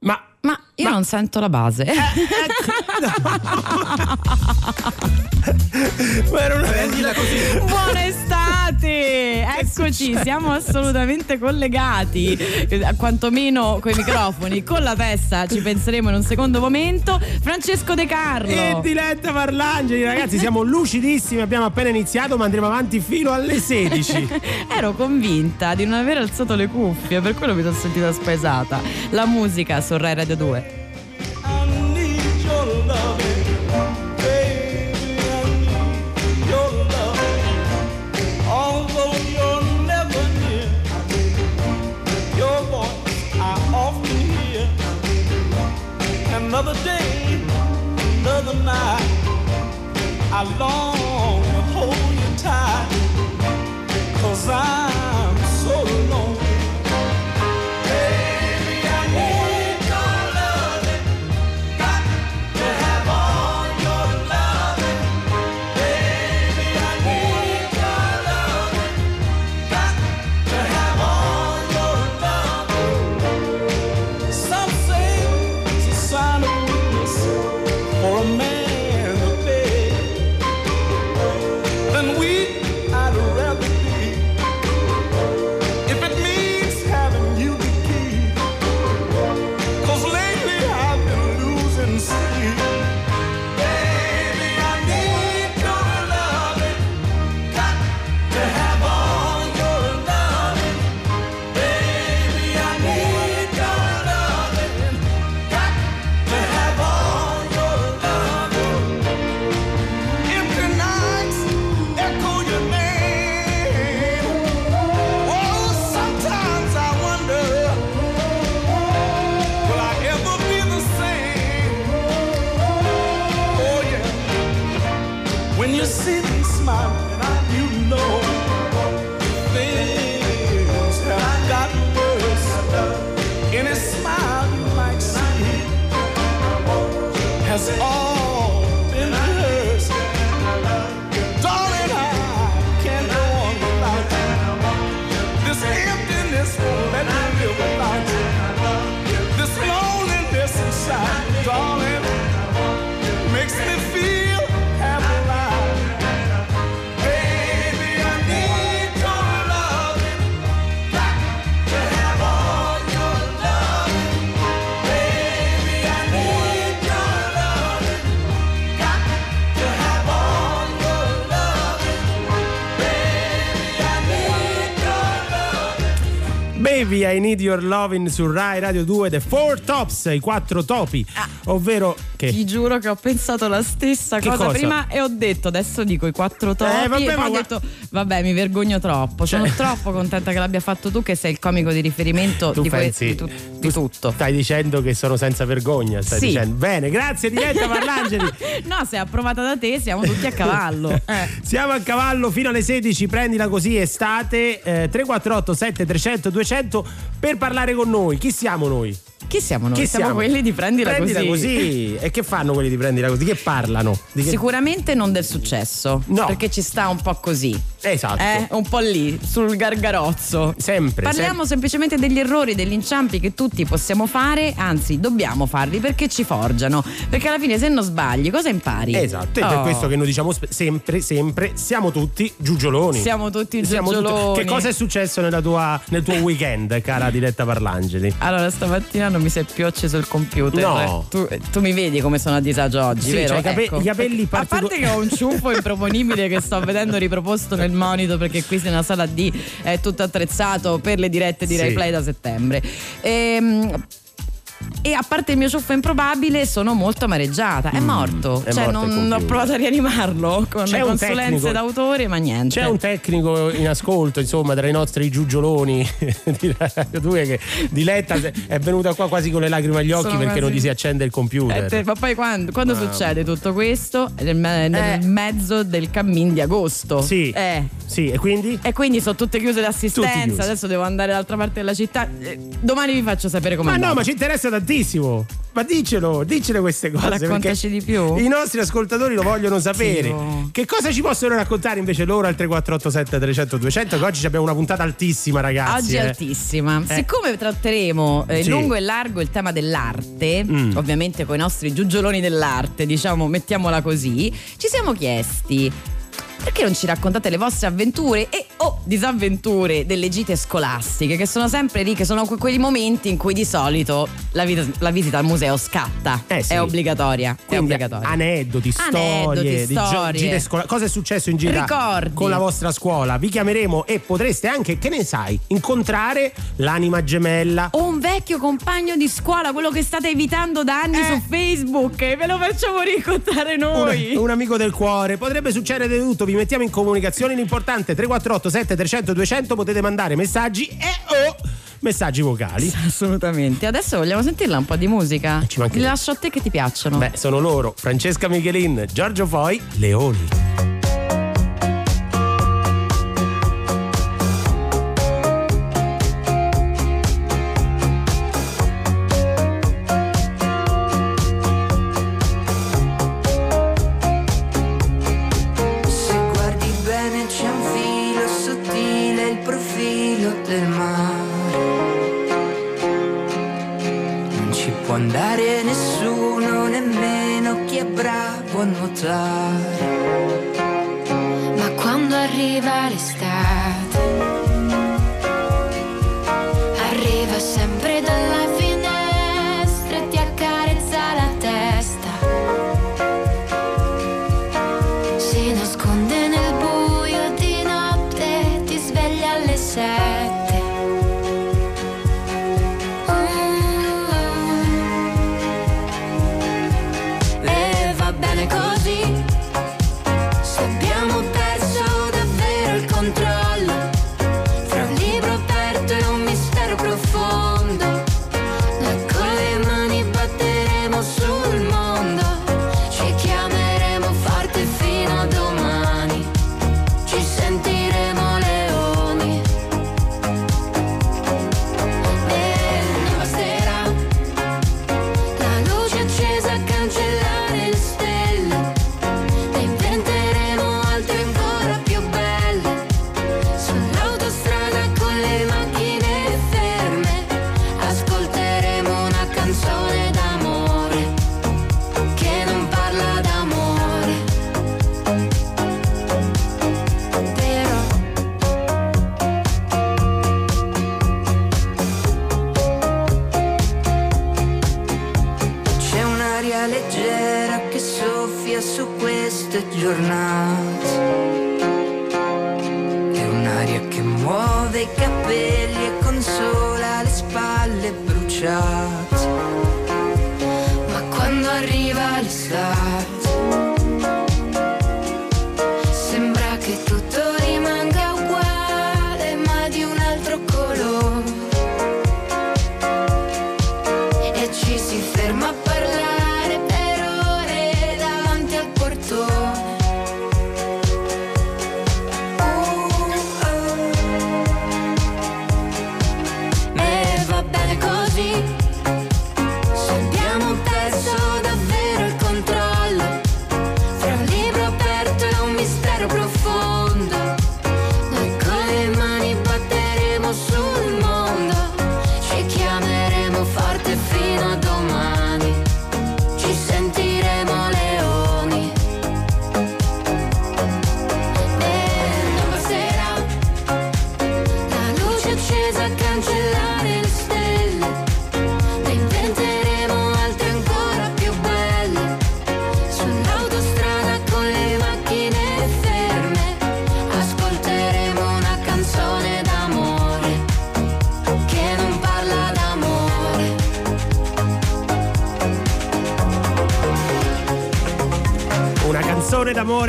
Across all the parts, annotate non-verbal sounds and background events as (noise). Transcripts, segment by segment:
Ma ma io Ma... non sento la base. Eh, ecco. (laughs) Ma era una vendita così. Buona estate! Eccoci, siamo assolutamente collegati. Quantomeno con i microfoni, con la testa ci penseremo in un secondo momento. Francesco De Carlo. E Diletta Parlangeli, ragazzi, siamo lucidissimi, abbiamo appena iniziato, ma andremo avanti fino alle 16. (laughs) Ero convinta di non aver alzato le cuffie, per quello mi sono sentita spaesata. La musica su Rai Radio 2. I long Baby I Need Your Loving su Rai Radio 2 The Four Tops, i quattro topi, ah, ovvero che? Ti giuro che ho pensato la stessa cosa, cosa, prima e ho detto adesso dico i quattro topi eh, vabbè, e poi ho detto vabbè mi vergogno troppo, cioè... sono (laughs) troppo contenta che l'abbia fatto tu che sei il comico di riferimento di, pensi, que- di, tu- di, tutto. Stai dicendo che sono senza vergogna, stai sì. dicendo. Bene, grazie Diletta (laughs) Parlangeli. no, se è approvata da te siamo tutti a cavallo. (laughs) Eh. Siamo a cavallo fino alle 16, prendila così estate eh, 348 7300 200 per parlare con noi. Chi siamo noi? Chi siamo noi? Chi siamo, siamo quelli di prendila, prendila così. così. E che fanno quelli di prendila così? Che parlano? Che... Sicuramente non del successo. No. Perché ci sta un po' così. Esatto. Eh? Un po' lì, sul gargarozzo. Sempre. Parliamo sempre. semplicemente degli errori, degli inciampi che tutti possiamo fare, anzi dobbiamo farli perché ci forgiano. Perché alla fine se non sbagli cosa impari? Esatto, oh. per questo che noi diciamo sempre, sempre, siamo tutti giugioloni. Siamo tutti siamo giugioloni. Tutti... Che cosa è successo tua, nel tuo weekend, cara Diletta Parlangeli? Allora, stamattina non mi sei più acceso il computer. No. Tu, tu mi vedi come sono a disagio oggi, sì, vero? Cioè, ecco. i capelli partico- A parte che ho un ciuffo improponibile che sto vedendo riproposto (laughs) nel monito perché qui nella sala D è tutto attrezzato per le dirette di sì. Rai Play da settembre. Ehm e a parte il mio ciuffo improbabile sono molto amareggiata. È mm, morto. è cioè non ho provato a rianimarlo (laughs) con c'è consulenze d'autore ma niente. C'è un tecnico in ascolto insomma tra i nostri giugioloni (laughs) di Radio 2 che diletta è venuta qua quasi con le lacrime agli occhi sono perché quasi... non gli si accende il computer. Eh, te, ma poi quando, quando ah. succede tutto questo? Nel, nel eh. mezzo del cammin di agosto. Sì. Eh. sì e quindi? e quindi sono tutte chiuse l'assistenza. adesso devo andare dall'altra parte della città. Eh, domani vi faccio sapere come ma no ma ci interessa tantissimo Ma dicelo, dicelo queste cose. Raccontaci di più. I nostri ascoltatori lo vogliono sapere. Dio. Che cosa ci possono raccontare invece loro al 3487 300 200? Che oggi abbiamo una puntata altissima, ragazzi. Oggi eh. è altissima. Eh. Siccome tratteremo eh, Sì. lungo e largo il tema dell'arte, Mm. ovviamente con i nostri giugioloni dell'arte, diciamo, mettiamola così, ci siamo chiesti. Perché non ci raccontate le vostre avventure e o disavventure delle gite scolastiche, che sono sempre lì, che sono que- quei momenti in cui di solito la, vita- la visita al museo scatta. Eh sì. È obbligatoria. è Quindi obbligatoria. Aneddoti, storie, Aneddoti, di storie. gite scola- cosa è successo in gita Ricordi. con la vostra scuola? Vi chiameremo e potreste anche, che ne sai, incontrare l'anima gemella. o un vecchio compagno di scuola, quello che state evitando da anni Eh. su Facebook, e ve lo facciamo raccontare Un, noi. un amico del cuore, potrebbe succedere di tutto. Vi mettiamo in comunicazione. L'importante 348 7300 200 potete mandare messaggi e o messaggi vocali. (laughs) Assolutamente. Adesso vogliamo sentirla un po' di musica. Ci mancherebbe. Li lascio a te che ti piacciono. Beh, sono loro, Francesca Michelin, Giorgio Foi, Leoni.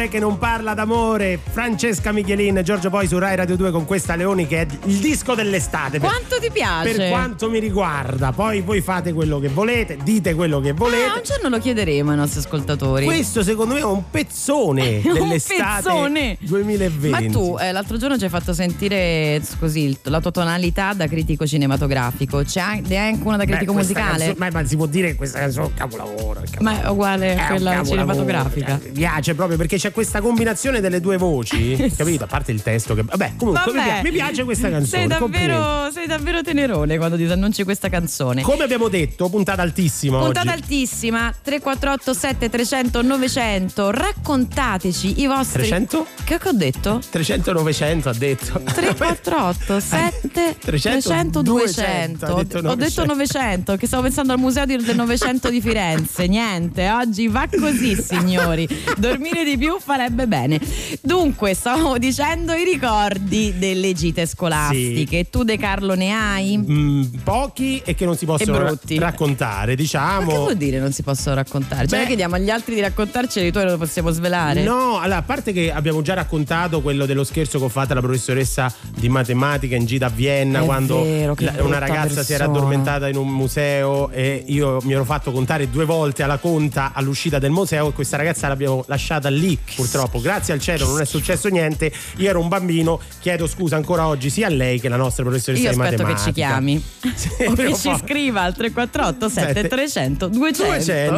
Che non parla d'amore. Francesca Michelin, Giorgio Poi su Rai Radio 2 con questa Leoni che è il disco dell'estate. Quanto ti piace? Per quanto mi riguarda, poi voi fate quello che volete, dite quello che volete. Ah, un giorno lo chiederemo ai nostri ascoltatori. Questo secondo me è un pezzone (laughs) dell'estate pezzone. 2020. Ma tu eh, l'altro giorno ci hai fatto sentire così la tua tonalità da critico cinematografico. C'è anche una da critico Beh, musicale. Canzone, ma, ma, si può dire che questa canzone è un capolavoro. Ma è uguale a quella cinematografica. Mi piace proprio perché c'è questa combinazione delle due voci, (laughs) capito? A parte il testo che vabbè, comunque vabbè. Mi, piace, mi, piace, questa canzone. Sei davvero, davvero tenerone quando disannunci questa canzone. Come abbiamo detto, puntata altissima Puntata oggi. altissima, 348 7300 900. Raccontateci i vostri 300? Che ho detto? 300 900 ha detto. 348 7 300 200. Ha detto Ho detto 900 che stavo pensando al museo del Novecento di Firenze. Niente, oggi va così, signori. Dormire di più farebbe bene. Dunque, stavo dicendo i ricordi delle gite scolastiche. Sì. Tu De Carlo ne hai? Mm, pochi e che non si possono ra- raccontare, diciamo. Ma che vuol dire non si possono raccontare? Cioè, Beh, chiediamo agli altri di raccontarceli, tu lo possiamo svelare? No, allora, a parte che abbiamo già raccontato quello dello scherzo che ho fatto alla professoressa di matematica in gita a Vienna È quando vero, la- una ragazza si era persona. addormentata in un museo e io mi ero fatto contare due volte alla conta all'uscita del museo e questa ragazza l'abbiamo lasciata lì purtroppo. Grazie al cielo non è successo niente. Io ero un bambino, chiedo scusa ancora oggi sia a lei che alla nostra professoressa Io di aspetto che ci chiami (laughs) o che ci scriva al 348 Sette. 7300 200.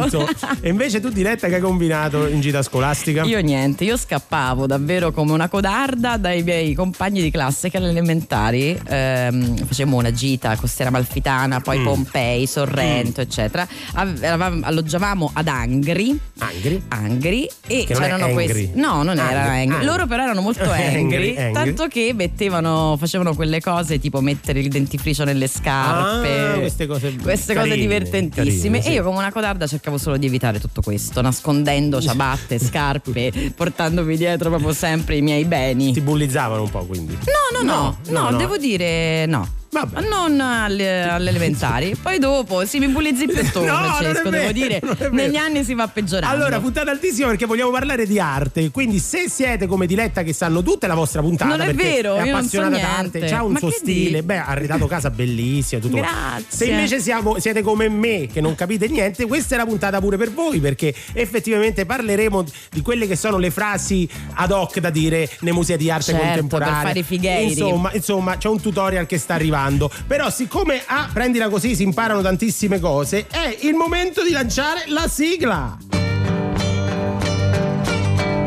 200. e invece tu diretta che hai combinato in gita scolastica? Io niente, io scappavo davvero come una codarda dai miei compagni di classe che alle elementari ehm, facevamo una gita costiera amalfitana, poi Mm. Pompei, Sorrento, eccetera. Ave- eravamo- alloggiavamo ad Angri. Angri? Angri e Che c'erano questi no non era Angry, angry. angry. loro però erano molto (laughs) angry, angry. tanto che mettevano facevano quelle cose tipo mettere il dentifricio nelle scarpe Ah, queste cose queste cose carine, divertentissime carine, sì. e io come una codarda cercavo solo di evitare tutto questo nascondendo ciabatte (laughs) scarpe portandomi dietro proprio sempre i miei beni Ti bullizzavano un po' quindi. no no no no, no, no. devo dire no Vabbè. non alle, alle elementari (laughs) poi dopo sì mi bullizzi più tu No, non è Francesco vero, devo dire negli anni si va peggiorando Allora, puntata altissima perché vogliamo parlare di arte. Quindi, se siete come Diletta che sanno tutta è la vostra puntata. Non è vero, è so appassionata niente. d'arte, c'ha un Ma suo stile. dici? Beh, ha arredato casa bellissima. Tutto Grazie. Se invece siamo- siete come me che non capite niente, questa è la puntata pure per voi perché effettivamente parleremo di quelle che sono le frasi ad hoc da dire nei musei di arte Certo, contemporanea. per fare i figheiri. Insomma, insomma, c'è un tutorial che sta arrivando. Però, siccome a prendila così si imparano tantissime cose, è il momento di lanciare la sigla.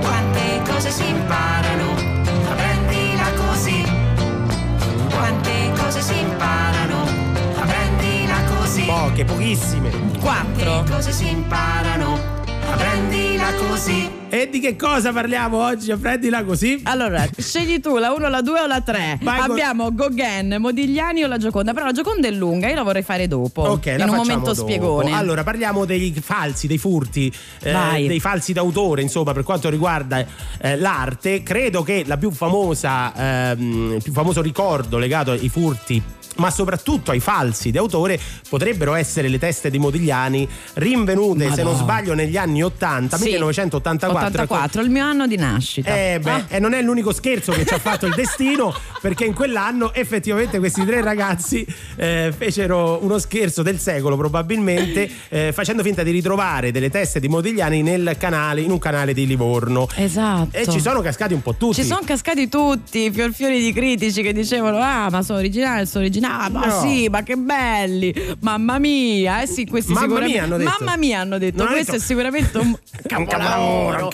Quante cose si imparano, apprendila così. Quante cose si imparano, apprendila così. Poche, pochissime. Quante Quattro. cose si imparano, apprendila così. E di che cosa parliamo oggi? Prendila così. Allora, scegli tu la 1, la 2 o la 3. Vai con- Abbiamo Gauguin, Modigliani o la Gioconda. Però la Gioconda è lunga, io la vorrei fare dopo. Ok, la in un facciamo momento dopo. spiegone. Allora, parliamo dei falsi, dei furti, eh, dei falsi d'autore, insomma, per quanto riguarda eh, l'arte. Credo che la più famosa, ehm, il più famoso ricordo legato ai furti ma soprattutto ai falsi di autore potrebbero essere le teste di Modigliani rinvenute, se Madò. non sbaglio, negli anni 80, Sì. 1984. 84, il mio anno di nascita. Eh beh, Ah. e non è l'unico scherzo che ci ha fatto il destino, perché in quell'anno effettivamente questi tre ragazzi eh, fecero uno scherzo del secolo probabilmente, eh, facendo finta di ritrovare delle teste di Modigliani nel canale, in un canale di Livorno. Esatto. E ci sono cascati un po' tutti. Ci sono cascati tutti, fiorfiori di critici che dicevano: Ah, ma sono originali, sono originali. Ah, ma No. sì, ma che belli! Mamma mia, eh sì, questi Mamma sicuramente. mia, hanno detto. Mamma mia, hanno detto. Non Questo detto- (laughs) è sicuramente un capolavoro.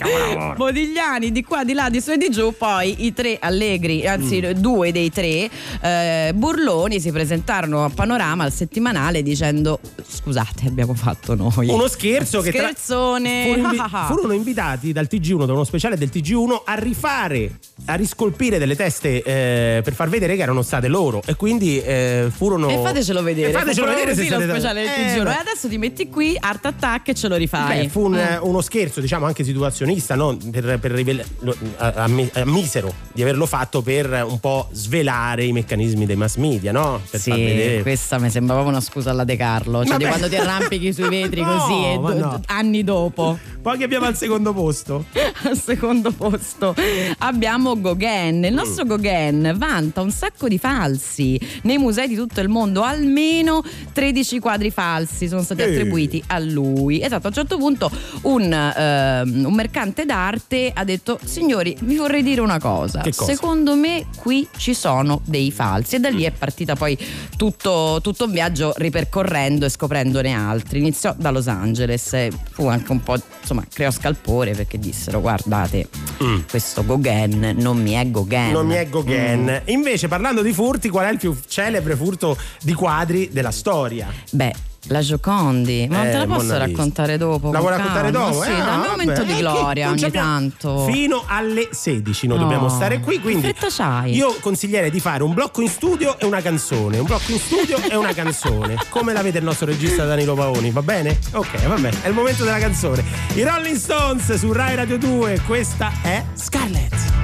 Modigliani di qua, di là, di su e di giù. Poi i tre allegri, anzi, Mm. due dei tre eh, burloni si presentarono a Panorama al settimanale dicendo: Scusate, abbiamo fatto noi. Uno scherzo che tra- Scherzone. Furono, invi- Ah, (laughs) ah, ah. furono invitati dal TG1, da uno speciale del TG1, a rifare, a riscolpire delle teste eh, per far vedere che erano state loro. E quindi eh, eh, furono. E fatecelo vedere. E fatecelo vedere se così lo siete- speciale del Eh, TG1. beh. E adesso ti metti qui, Art Attack e ce lo rifai. Beh, fu un- Mm. uno scherzo, diciamo, anche situazionista, no? per, per rivela- lo- a- ammi- ammisero di averlo fatto per un po' svelare i meccanismi dei mass media, no? Per Sì, vedere. questa mi sembrava una scusa alla De Carlo, cioè Vabbè. di quando ti arrampichi sui vetri (laughs) No, così e ma do- no. anni dopo. Poi che abbiamo al secondo posto. (laughs) Al secondo posto abbiamo Gauguin. Il nostro Gauguin vanta un sacco di falsi nei musei di tutto il mondo, almeno 13 quadri falsi sono stati Eh. attribuiti a lui. Esatto, a un certo punto un, ehm, un mercante d'arte ha detto "Signori, vi vorrei dire una cosa. Cosa? Secondo me qui ci sono dei falsi" e da lì è partita poi tutto, tutto un viaggio ripercorrendo e scoprendone altri. Iniziò da Los Angeles, fu anche un po' insomma creò scalpore perché dissero guardate Mm. questo Gauguin non mi è Gauguin. Non mi è Gauguin. Mm. Invece, parlando di furti, qual è il più celebre furto di quadri della storia? Beh, la Giocondi, ma Eh, te la posso raccontare dopo? La vuoi raccontare dopo? Sì, Eh, dammi ah, un momento vabbè. di Eh, che gloria ogni abbiamo- tanto. Fino alle 16 noi Oh, dobbiamo stare qui. che Quindi fretta c'hai? io consiglierei di fare un blocco in studio e una canzone. Un blocco in studio e una canzone. (laughs) Come la vede il nostro regista Danilo Paoni, va bene? Ok, va bene. È il momento della canzone. I Rolling Stones su Rai Radio 2. Questa è Scarlett.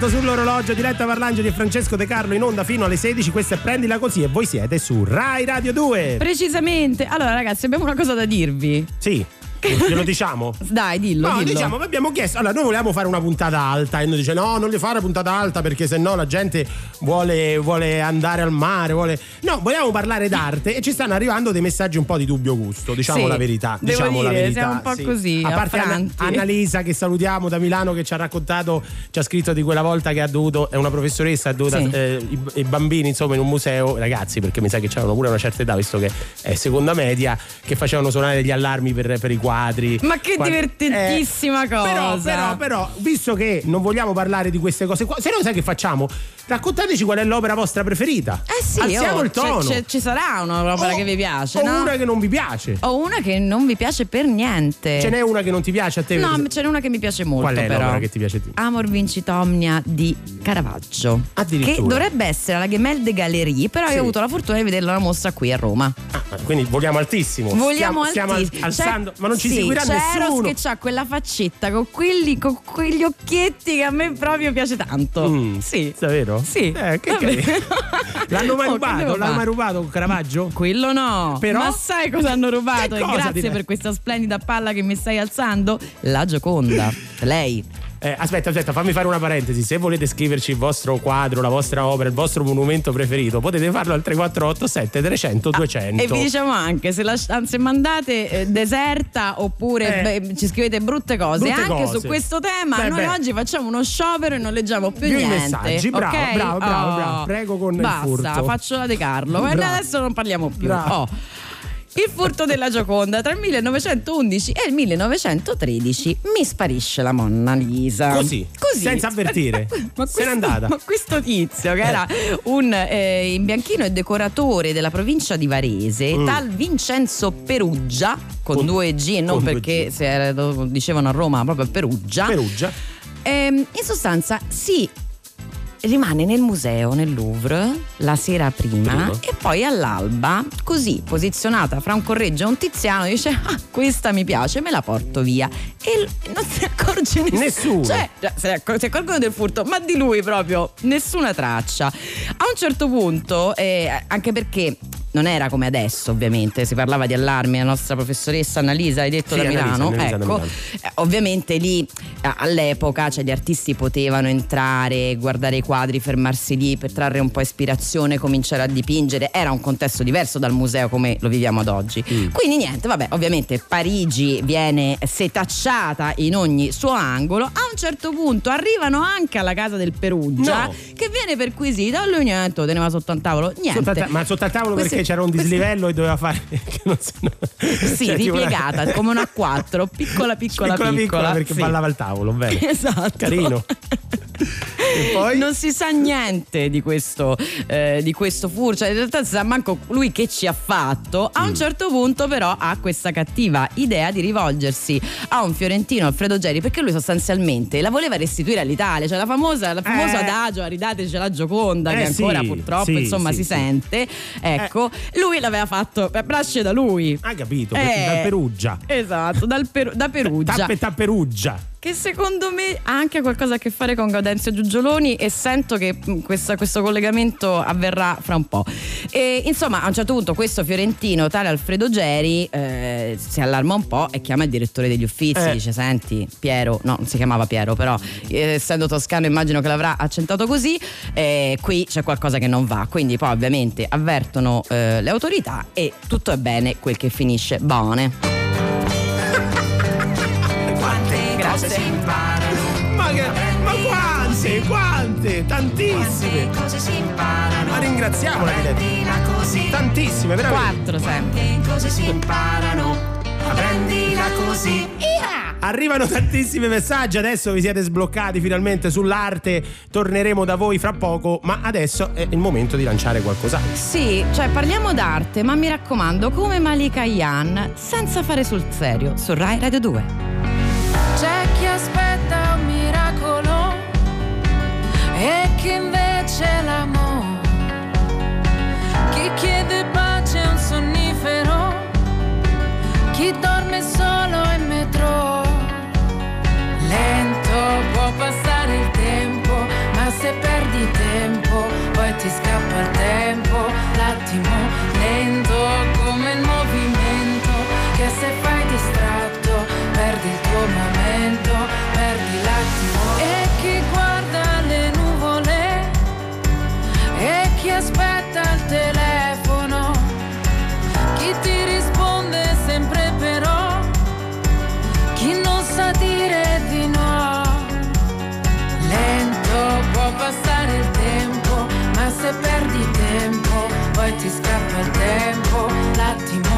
14 e 18 sull'orologio, diretta Parlangeli e Francesco De Carlo in onda fino alle 16. Questa è Prendila Così e voi siete su Rai Radio 2. Precisamente. Allora, ragazzi, abbiamo una cosa da dirvi. Sì. Glielo diciamo? Dai, dillo, No, dillo. diciamo, abbiamo chiesto. Allora, noi volevamo fare una puntata alta e noi dice: no, non le fare puntata alta perché sennò la gente vuole, vuole andare al mare. Vuole... No, vogliamo parlare d'arte e ci stanno arrivando dei messaggi un po' di dubbio gusto, diciamo Sì, la verità. diciamo la dire, verità. siamo un po' così, A parte Anna- affranti. Annalisa, che salutiamo da Milano, che ci ha raccontato, ci ha scritto di quella volta che ha dovuto, è una professoressa, ha dovuto Sì. eh, i, i bambini, insomma, in un museo, ragazzi, perché mi sa che c'erano pure una certa età, visto che è seconda media, che facevano suonare degli allarmi per, per i quadri. Ma che Quando- divertentissima cosa. Però, però, però, visto che non vogliamo parlare di queste cose qua, se no sai che facciamo? Raccontateci qual è l'opera vostra preferita. Eh sì, Alziamo oh, il tono. c'è- c'è- ci sarà un'opera O- che vi piace, o no? una che non vi piace. Ho una che non vi piace per niente. Ce n'è una che non ti piace a te? No, ce n'è una che mi piace molto. Qual è però. l'opera che ti piace a te? Amor Vincit Omnia di Caravaggio. Addirittura. Che dovrebbe essere alla Gemelde Gallerie, però Sì. io ho avuto la fortuna di vederla una mostra qui a Roma. Ah, quindi vogliamo altissimo. Vogliamo stiamo, stiamo altissimo. alzando, C'è- ma non ci sì, seguirà c'è Eros nessuno. che ha quella faccetta con, quelli, con quegli occhietti che a me proprio piace tanto. Mm, Sì. Sì. Eh, che carino. (laughs) L'hanno mai Oh, che rubato? L'hanno mai rubato con Caravaggio? Quello no. Però- Ma sai cosa hanno rubato? Che E cosa, grazie per questa splendida palla che mi stai alzando. La Gioconda. Lei. Eh, aspetta, aspetta, fammi fare una parentesi. Se volete scriverci il vostro quadro, la vostra opera, il vostro monumento preferito, potete farlo al 3487 300 200. E vi diciamo anche se, lasci- se mandate eh, deserta oppure Eh. beh, ci scrivete brutte cose Brutte anche cose. su questo tema, Beh, noi beh. oggi facciamo uno sciopero e non leggiamo più Più niente. messaggi, bravo, ok? bravo, bravo, Oh. bravo. Prego con il Basta, furto. faccio la De Carlo. E Bravo. adesso non parliamo più. Bravo. Oh. Il furto della Gioconda tra il 1911 e il 1913 mi sparisce la Monna Lisa. Così, Così. senza avvertire. (laughs) Ma Se n'è questo- andata. Ma questo tizio, che era un eh, imbianchino e decoratore della provincia di Varese, Mm. tal Vincenzo Peruggia, con, Con- due G e non perché se era- dicevano a Roma proprio Perugia. Perugia. Ehm, in sostanza si rimane nel museo, nel Louvre, la sera prima, Prima. e poi all'alba, così posizionata fra un correggio e un tiziano, dice ah questa mi piace, me la porto via. E non si accorge nessuno. Nessuno. Cioè, si accorgono del furto, ma di lui proprio nessuna traccia. A un certo punto, eh, anche perché non era come adesso, ovviamente, si parlava di allarmi, la nostra professoressa Annalisa, hai detto Sì, da Annalisa, Milano. Annalisa da ecco, Milano. eh, ovviamente lì all'epoca cioè, gli artisti potevano entrare, guardare i quadri, fermarsi lì per trarre un po' ispirazione, cominciare a dipingere. Era un contesto diverso dal museo come lo viviamo ad oggi. Mm. Quindi niente, vabbè, ovviamente Parigi viene setacciata in ogni suo angolo. A un certo punto arrivano anche alla casa del Perugia No. che viene perquisita. Lui niente, teneva sotto un tavolo. Niente. Sotto al ta- ma sotto al tavolo perché c'era un dislivello e doveva fare. (laughs) Sì, cioè, tipo una- ripiegata (laughs) come una 4, piccola piccola piccola piccola perché sì. ballava al tavolo, bene. (laughs) Esatto. Carino. E poi? Non si sa niente di questo, eh, di questo furto, cioè, in realtà si sa manco lui che ci ha fatto. A Mm. un certo punto, però, ha questa cattiva idea di rivolgersi a un fiorentino Alfredo Geri perché lui sostanzialmente la voleva restituire all'Italia, cioè la famosa, la famosa Eh. adagio ridateci la Gioconda, Eh, che ancora sì, purtroppo sì, insomma sì, si sente. Ecco, lui l'aveva fatto, beh, nasce da lui. Hai capito? Eh, dal Perugia. Esatto, dal Peru- da Perugia. Tappe Tapperugia. Che secondo me ha anche qualcosa a che fare con Gaudenzio Giugioloni e sento che mh, questa- questo collegamento avverrà fra un po'. E, insomma, a un certo punto questo fiorentino, tale Alfredo Geri, eh, si allarma un po' e chiama il direttore degli uffizi, Eh. dice senti Piero, no non si chiamava Piero però eh, essendo toscano immagino che l'avrà accentato così, eh, qui c'è qualcosa che non va, quindi poi ovviamente avvertono eh, le autorità e tutto è bene quel che finisce bene. Cose si imparano, Ma, che, ma quante, quante, tantissime. quante cose si imparano. Ma ringraziamola che Prendila così, Tantissime, veramente. Quattro sempre. quante cose si imparano. Prendila così. Arrivano tantissimi messaggi, adesso vi siete sbloccati finalmente sull'arte, torneremo da voi fra poco, ma adesso è il momento di lanciare qualcos'altro. Sì, cioè parliamo d'arte, ma mi raccomando, come Malika Yan, senza fare sul serio, su Rai Radio 2. C'è aspetta un miracolo e chi invece l'amore. Chi chiede pace a un sonnifero, chi dorme solo in metro. Lento può passare il tempo, ma se perdi tempo, poi ti scappa il tempo. L'attimo lento come il movimento, ti scappa il tempo, l'attimo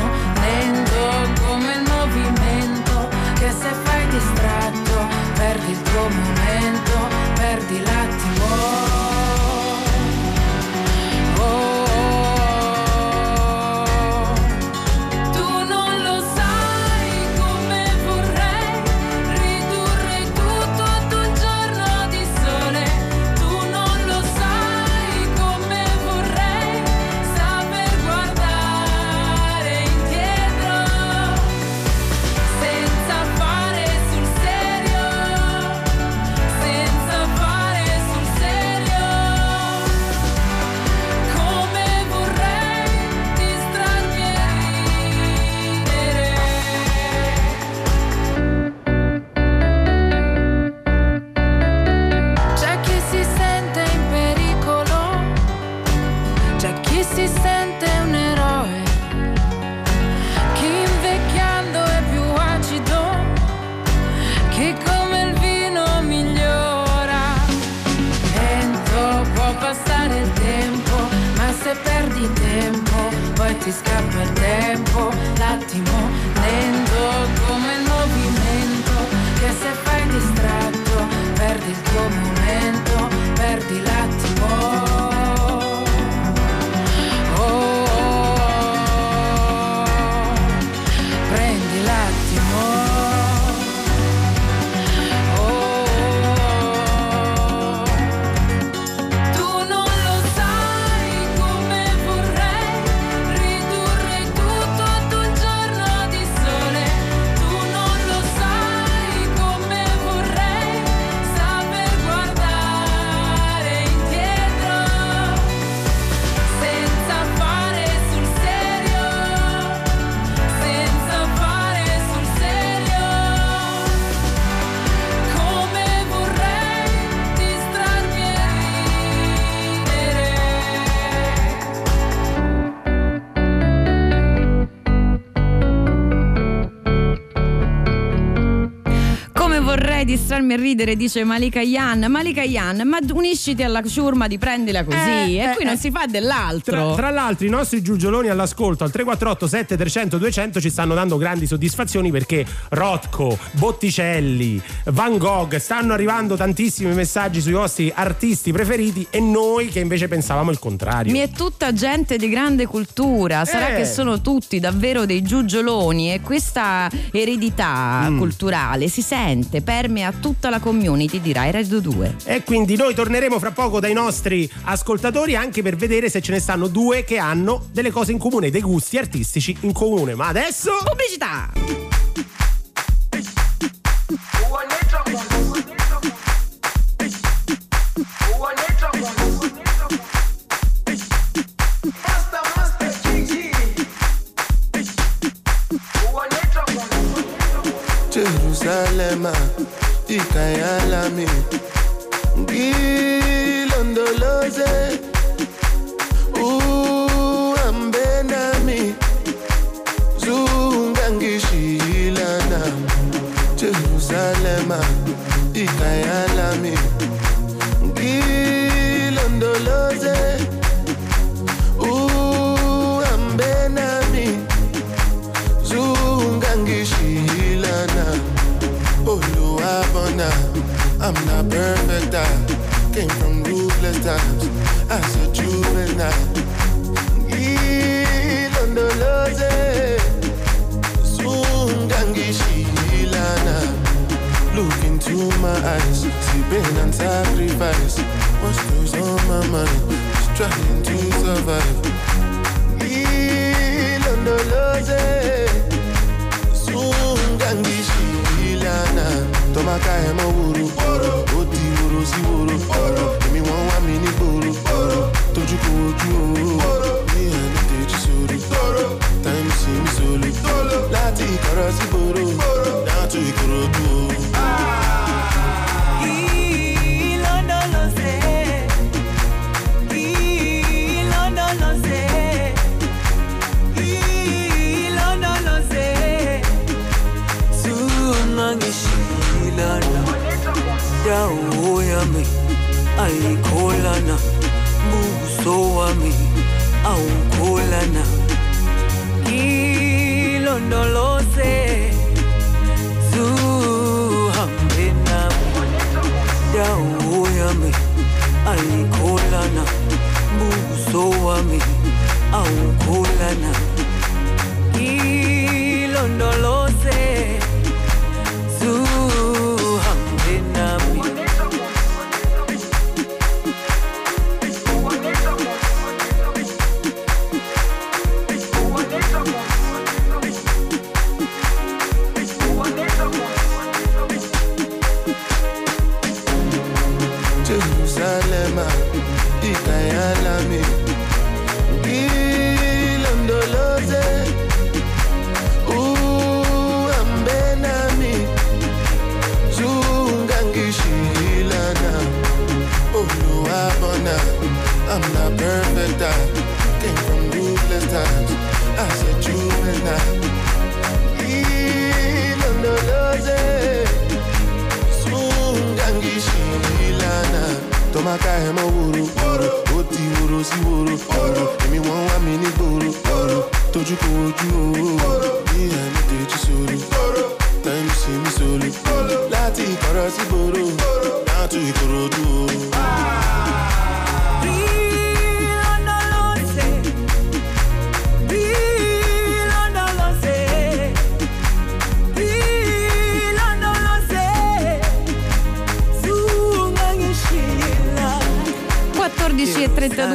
a ridere, dice Malika Yan. Malika Yan, ma unisciti alla ciurma di prendila così. Eh, e eh, qui eh. non si fa dell'altro. Tra, tra l'altro i nostri giugioloni all'ascolto al 348 7300 200 ci stanno dando grandi soddisfazioni perché Rotko, Botticelli, Van Gogh stanno arrivando tantissimi messaggi sui vostri artisti preferiti e noi che invece pensavamo il contrario. Mi è tutta gente di grande cultura, sarà Eh. che sono tutti davvero dei giugioloni e questa eredità Mm. culturale si sente, permea tutta la community di Rai Radio 2. E quindi noi torneremo fra poco dai nostri ascoltatori anche per vedere se ce ne stanno due che hanno delle cose in comune, dei gusti artistici in comune. Ma adesso Pubblicità! (laughs)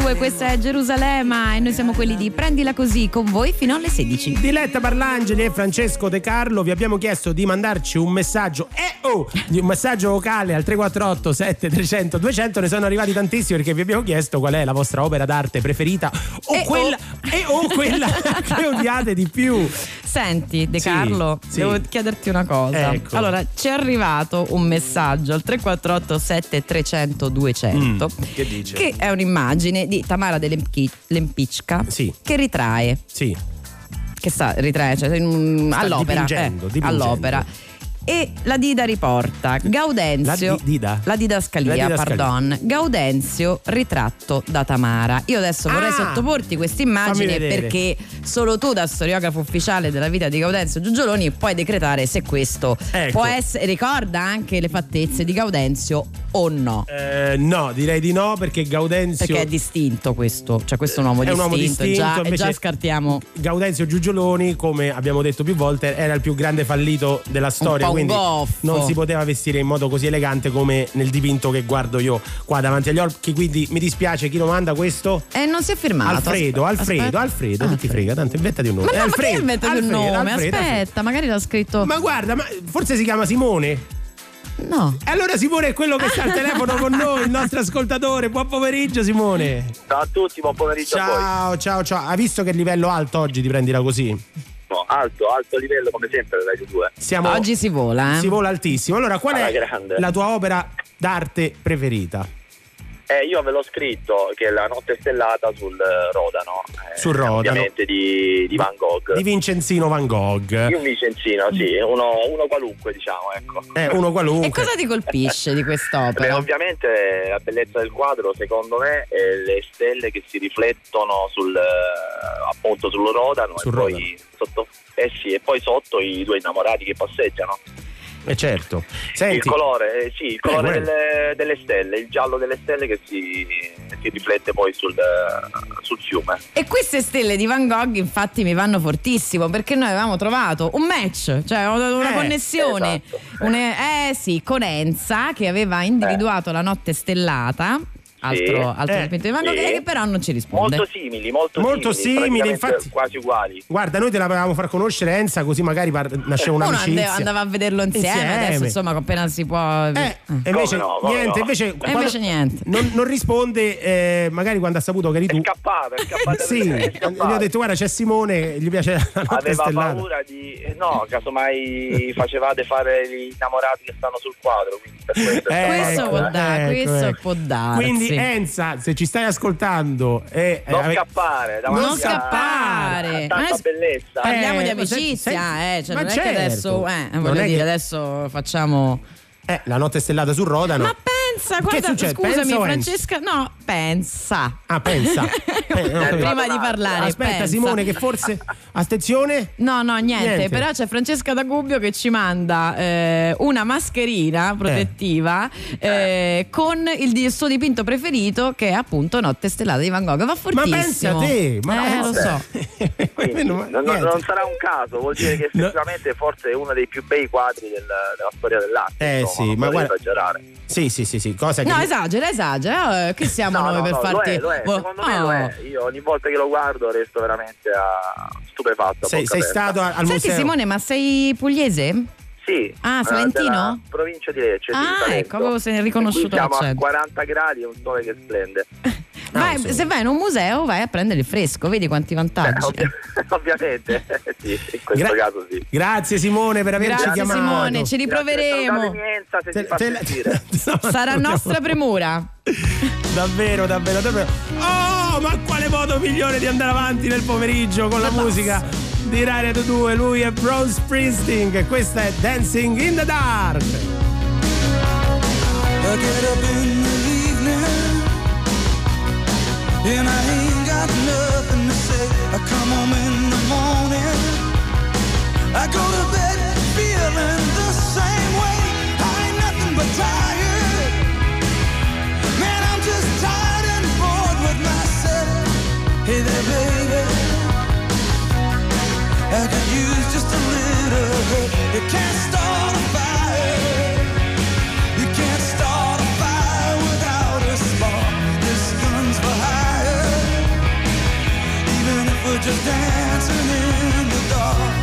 2, questa è Gerusalema e noi siamo quelli di Prendila Così con voi fino alle 16. Diletta Barlangeli e Francesco De Carlo vi abbiamo chiesto di mandarci un messaggio eh oh, un messaggio vocale al 348 7300 200 ne sono arrivati tantissimi perché vi abbiamo chiesto qual è la vostra opera d'arte preferita o eh quella oh. eh oh, quella (laughs) che odiate di più. Senti, De Sì, Carlo, sì. devo chiederti una cosa. Ecco. Allora, ci è arrivato un messaggio al 348 7300 200 Mm, che dice? che è un'immagine di Tamara De Lemchi- Lempicca Sì. che ritrae, sì che sta ritrae, cioè, in all'opera, dipingendo, eh, dipingendo. all'opera. E la Dida riporta Gaudenzio La di- Dida? La didascalia, La didascalia. pardon Gaudenzio ritratto da Tamara Io adesso vorrei Ah! sottoporti questa immagine perché solo tu da storiografo ufficiale della vita di Gaudenzio Giugioloni puoi decretare se questo Ecco. può essere ricorda anche le fattezze di Gaudenzio o no Eh, no direi di no perché Gaudenzio perché è distinto questo cioè questo è un uomo È un uomo distinto, già, e già scartiamo Gaudenzio Giugioloni, come abbiamo detto più volte, era il più grande fallito della storia. Quindi goffo. non si poteva vestire in modo così elegante come nel dipinto che guardo io qua davanti agli occhi. Quindi mi dispiace chi lo manda questo. e non si è firmato Alfredo, Aspetta, Alfredo, aspetta. Alfredo, che ti frega, tanto inventati un nome. ma no, È ma che Alfredo, inventati un Alfredo, nome Alfredo, aspetta Alfredo. magari l'ha scritto Ma guarda, ma forse si chiama Simone. no E allora Simone è quello che sta al telefono con noi, il nostro ascoltatore. Buon pomeriggio Simone. Ciao a tutti, buon pomeriggio a voi. Ciao, ciao, ciao. Hai visto che livello alto oggi ti prendila così? No, alto, alto livello come sempre Radio 2. Siamo, oggi si vola eh? si vola altissimo. Allora, qual Alla è grande. la tua opera d'arte preferita? Eh, io ve l'ho scritto che è la notte stellata sul eh, Rodano. eh, Sul Rodano. Ovviamente di, di Van Gogh. Di Vincenzino Van Gogh. Di un Vicenzino, sì, uno, uno qualunque, diciamo, ecco. È uno e qualunque. cosa ti colpisce di Beh, quest'opera? ovviamente la bellezza del quadro, secondo me, è le stelle che si riflettono sul, eh, appunto sul Rodano, Sul e, poi Sotto, eh sì, e poi sotto i due innamorati che passeggiano. Eh certo. Il Senti, colore, eh, sì, il colore quello. delle, delle stelle, il giallo delle stelle che si, si riflette poi sul, eh, sul fiume. E queste stelle di Van Gogh infatti mi vanno fortissimo perché noi avevamo trovato un match, cioè una, una Eh, connessione, esatto. un- eh sì, con Enza che aveva individuato la notte stellata, altro, altro Eh, dipinto di Van Gogh, sì. e che però non ci risponde. Molto simili, molto, Molto simili, infatti. quasi uguali. guarda, noi te la volevamo far conoscere Enza, così magari par- nasceva Uno un'amicizia. ande- andava a vederlo insieme, Insieme. adesso insomma appena si può... Eh, e invece no, niente, no. invece, E invece niente. Non, non risponde, eh, magari quando ha saputo che eri È tu. scappato, è scappato. (laughs) Sì, è gli ho detto guarda c'è Simone, gli piace la notte Aveva stellata. paura di... No, casomai facevate fare gli innamorati che stanno sul quadro, quindi per questo è Eh, Questo può dare, questo ecco. può darsi. Quindi Enza, se ci stai ascoltando e Non ave- scappare, davanti Non a- scappare. a Ma tanta bellezza. Parliamo Eh, di se- amicizia, eh, cioè ma non è che certo. adesso, eh, Non voglio è dire, che- adesso facciamo... eh, la notte stellata sul Rodano. Ma pensa Che guarda, succede? scusami Pensa? Francesca, no, pensa. Ah, pensa. (laughs) Eh, no. Prima di parlare, Aspetta, pensa. Simone, che forse. (laughs) Attenzione. No, no, niente, Niente. però c'è Francesca da Gubbio che ci manda eh, una mascherina protettiva eh, con il suo dipinto preferito che è appunto Notte stellata di Van Gogh. Va Ma fortissimo. pensa a te, ma eh, no, lo so. (laughs) Quindi non, non- sarà un caso, vuol dire che No. effettivamente forse è uno dei più bei quadri del- della storia dell'arte. Eh, insomma, sì, non ma guarda- esagerare. Sì, sì, sì, sì. Cosa che. No, esagera, esagera. eh, Che siamo No, noi no, per no, farti. lo è, lo è. Oh, secondo me lo oh. è. Io ogni volta che lo guardo resto veramente a- stupefatto. sei, sei stato al Senti museo. Simone, ma sei pugliese? Sì. Ah, eh, Salentino? della provincia di Lecce. Ah, Salento. ecco, avevo se- riconosciuto Qui siamo a l'accento. 40 gradi e un sole che splende. (laughs) Vai- insomma. se vai in un museo vai a prendere il fresco, vedi quanti Eh, vantaggi. ovvia- (laughs) ovviamente, (laughs) sì, in questo Gra- caso sì. Grazie Simone per averci Grazie chiamato. Simone, ci riproveremo. Grazie, se Te- te la-. No, Sarà no, nostra premura. Davvero, davvero, davvero. Oh, ma quale modo migliore di andare avanti nel pomeriggio con la musica di Radio 2? Lui è Bruce Springsteen questa è Dancing in the Dark. I get up in the evening and I ain't got nothing to say. I come home in the morning. I go to bed feeling the same way. I ain't nothing but tired. Man, I'm just tired and bored with myself. Hey there, baby. I could use just a little help. You can't start a fire. You can't start a fire without a spark. This gun's for hire. Even if we're just dancing in the dark.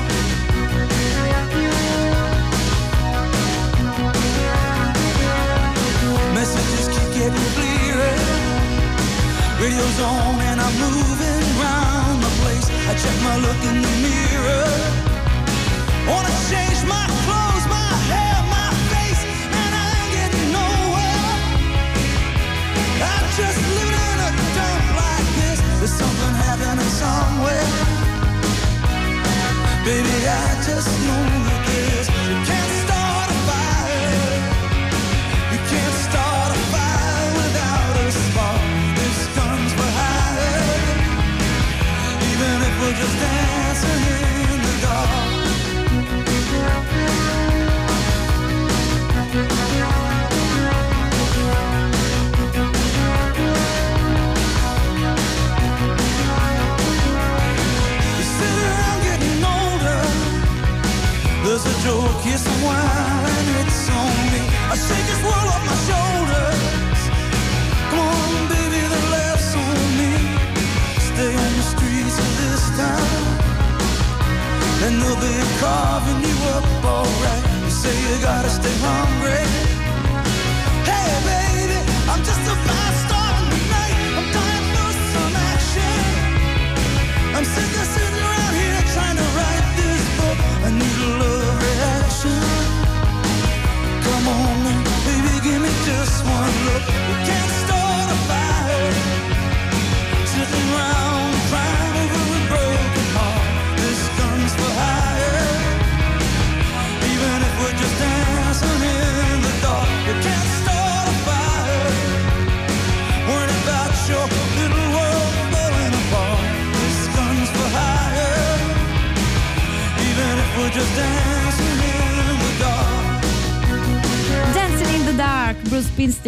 Messages keep getting clearer. Radio's on and I'm moving check my look in the mirror. Wanna change my clothes, my hair, my face, and I ain't getting nowhere. I'm just living in a dump like this. There's something happening somewhere. Baby, I just know it's on me. I shake this world off my shoulders. Come on, baby, the laughs on me. Stay on the streets of this town, and they'll be carving you up alright. You say you gotta stay hungry. Hey, baby,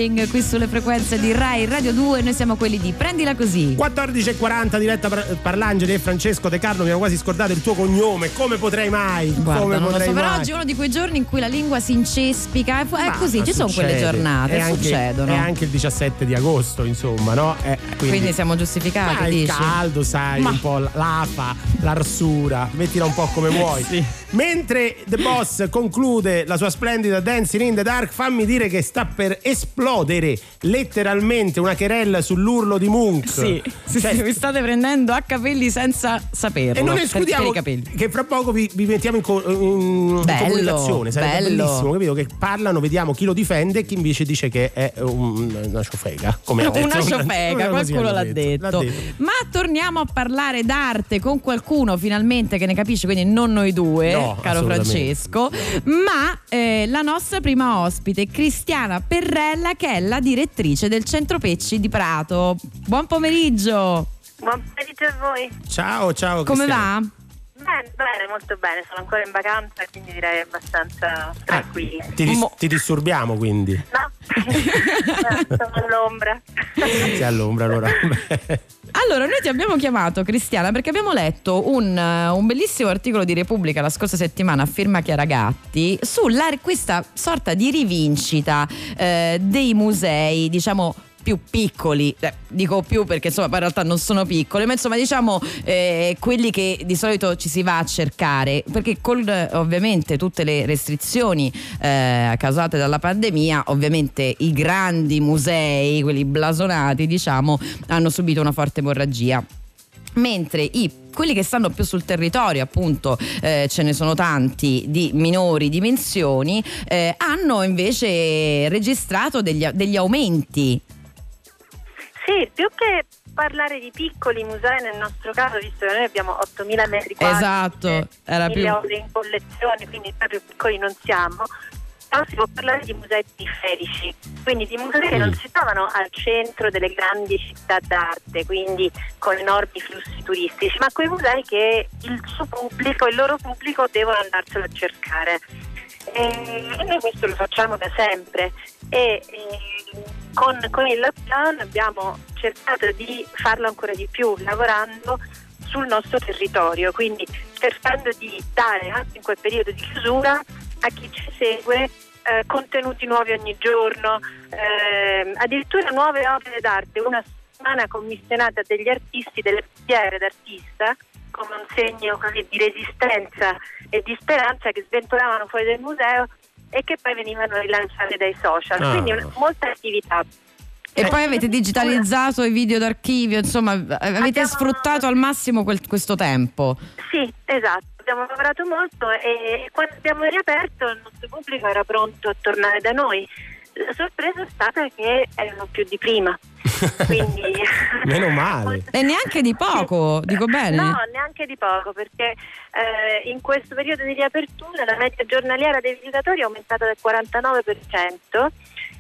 Springsteen qui sulle frequenze di Rai Radio 2. Noi siamo quelli di Prendila Così. 14.40 diretta par- Parlangeli e Francesco De Carlo mi ero quasi scordato il tuo cognome come potrei mai Guarda, come potrei so, però mai oggi è uno di quei giorni in cui la lingua si incespica. È, fu- è così, ci sono quelle succede. giornate, È anche- succedono. è anche il 17 di agosto insomma no Eh, quindi, Quindi siamo giustificati, Ma il dici? caldo sai Ma- un po' l'afa l'arsura mettila un po' come vuoi Sì. mentre The Boss conclude la sua splendida Dancing in the Dark fammi dire che sta per esplodere letteralmente una querella sull'urlo di Munch Sì, sì, Cioè, sì, vi state prendendo a capelli senza saperlo. e non escludiamo che fra poco vi, vi mettiamo in, co- in- in Bello, comunicazione. Sarebbe bello. bellissimo, capito? Che parlano, vediamo chi lo difende e chi invece dice che è un- una ciofega. Come (laughs) detto. Una ciofega, qualcuno l'ha detto. detto. Ma torniamo a parlare d'arte con qualcuno finalmente che ne capisce, quindi non noi due, No, caro. Francesco, ma eh, la nostra prima ospite, Cristiana Perrella che è la direttrice del Centro Pecci di Prato. Buon pomeriggio! Buon pomeriggio a voi. Ciao, ciao. Come Cristiana. va? Bene, bene, molto bene. Sono ancora in vacanza, quindi direi abbastanza tranquilli. Ti, dis- ti disturbiamo quindi. No, (laughs) sono all'ombra. Sei all'ombra allora. (laughs) (laughs) Allora, noi ti abbiamo chiamato Cristiana perché abbiamo letto un, eh, un bellissimo articolo di Repubblica la scorsa settimana a firma Chiara Gatti sulla questa sorta di rivincita eh, dei musei, diciamo più piccoli, Eh, dico più perché insomma in realtà non sono piccoli, ma insomma diciamo eh, quelli che di solito ci si va a cercare, perché con ovviamente tutte le restrizioni eh, causate dalla pandemia, ovviamente i grandi musei, quelli blasonati diciamo, hanno subito una forte emorragia mentre i quelli che stanno più sul territorio, appunto, eh, ce ne sono tanti di minori dimensioni, eh, hanno invece registrato degli, degli aumenti. Sì, più che parlare di piccoli musei nel nostro caso, visto che noi abbiamo 8.000 metri quadri, Esatto, era più. opere in collezione, quindi proprio piccoli non siamo. Però si può parlare di musei periferici, quindi di musei che non si trovano al centro delle grandi città d'arte, quindi con enormi flussi turistici, ma quei musei che il suo pubblico, il loro pubblico devono andarselo a cercare. E e noi questo lo facciamo da sempre e, e con, con il lockdown abbiamo cercato di farlo ancora di più, lavorando sul nostro territorio, quindi cercando di dare anche in quel periodo di chiusura a chi ci segue eh, contenuti nuovi ogni giorno, ehm, addirittura nuove opere d'arte, una settimana commissionata degli artisti, delle fiere d'artista, come un segno così di resistenza e di speranza che sventolavano fuori dal museo e che poi venivano rilanciate dai social. Ah. Quindi una- molta attività. E poi avete digitalizzato i video d'archivio, insomma, avete Abbiamo- sfruttato al massimo quel- questo tempo. Sì, esatto, abbiamo lavorato molto e quando abbiamo riaperto il nostro pubblico era pronto a tornare da noi. La sorpresa è stata che erano più di prima. Quindi (laughs) Meno male. E neanche di poco, dico bene. No, neanche di poco, perché eh, in questo periodo di riapertura la media giornaliera dei visitatori è aumentata del 49%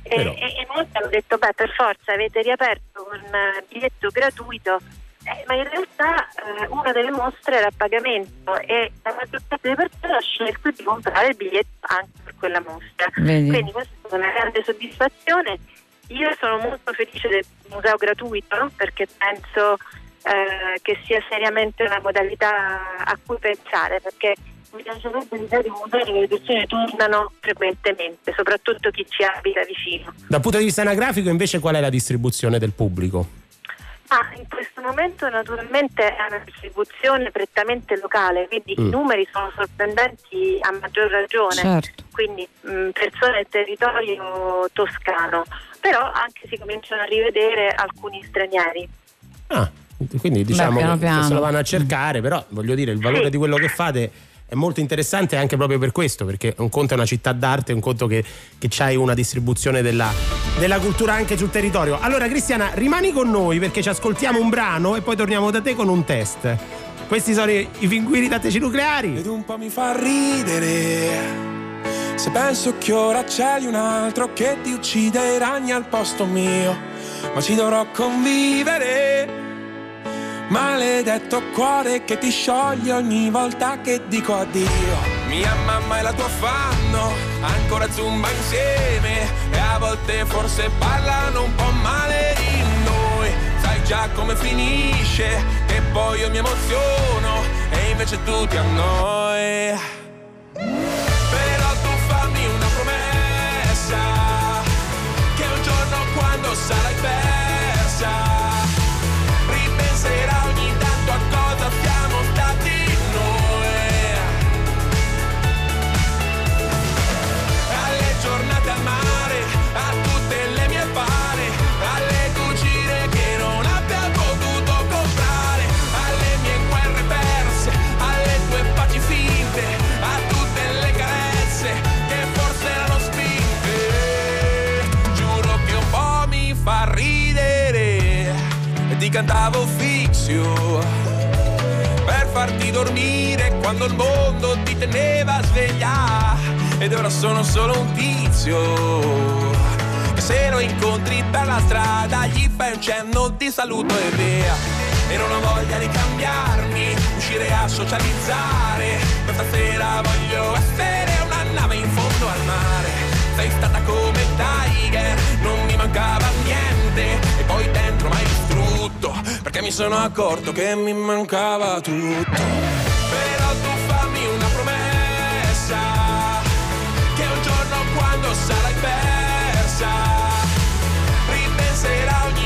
e, Però. e- e molti hanno detto, beh, per forza avete riaperto con eh, biglietto gratuito, Eh, ma in realtà eh, una delle mostre era a pagamento e la maggior parte delle persone ha scelto di comprare il biglietto anche per quella mostra. Vedi. Quindi questa è stata una grande soddisfazione. Io sono molto felice del museo gratuito perché penso eh, che sia seriamente una modalità a cui pensare perché mi piacerebbe l'idea di un museo dove le persone tornano frequentemente, soprattutto chi ci abita vicino. Dal punto di vista anagrafico invece qual è la distribuzione del pubblico? Ah, in questo momento naturalmente è una distribuzione prettamente locale, quindi Mm. i numeri sono sorprendenti a maggior ragione, Certo. quindi mh, persone del territorio toscano, però anche si cominciano a rivedere alcuni stranieri. Ah, quindi diciamo piano che piano. se lo vanno a cercare, però voglio dire, il valore Sì. di quello che fate è molto interessante anche proprio per questo, perché un conto è una città d'arte, un conto che, che c'hai una distribuzione della, della cultura anche sul territorio. Allora Cristiana, rimani con noi perché ci ascoltiamo un brano e poi torniamo da te con un test. Questi sono i, i pinguini tattici nucleari. Ed un po' mi fa ridere Se penso che ora c'è un altro che ti uccide i ragni al posto mio Ma ci dovrò convivere Maledetto cuore che ti scioglie ogni volta che dico addio. Mia mamma e la tua fanno ancora zumba insieme E a volte forse parlano un po' male di noi. Sai già come finisce Che poi io mi emoziono E invece tu ti annoi. Però tu fammi una promessa Che un giorno quando sarai persa cantavo fixio Per farti dormire quando il mondo ti teneva sveglia Ed ora sono solo un tizio incontri per la strada, gli fai un cenno di saluto e via. E non ho voglia di cambiarmi, uscire a socializzare. Questa sera voglio essere una nave in fondo al mare. Sei stata come Tiger, non mi mancava niente. E poi dentro distrutto, perché mi sono accorto che mi mancava tutto. Però tu fammi una promessa, che un giorno quando sarai persa, ripenserà ogni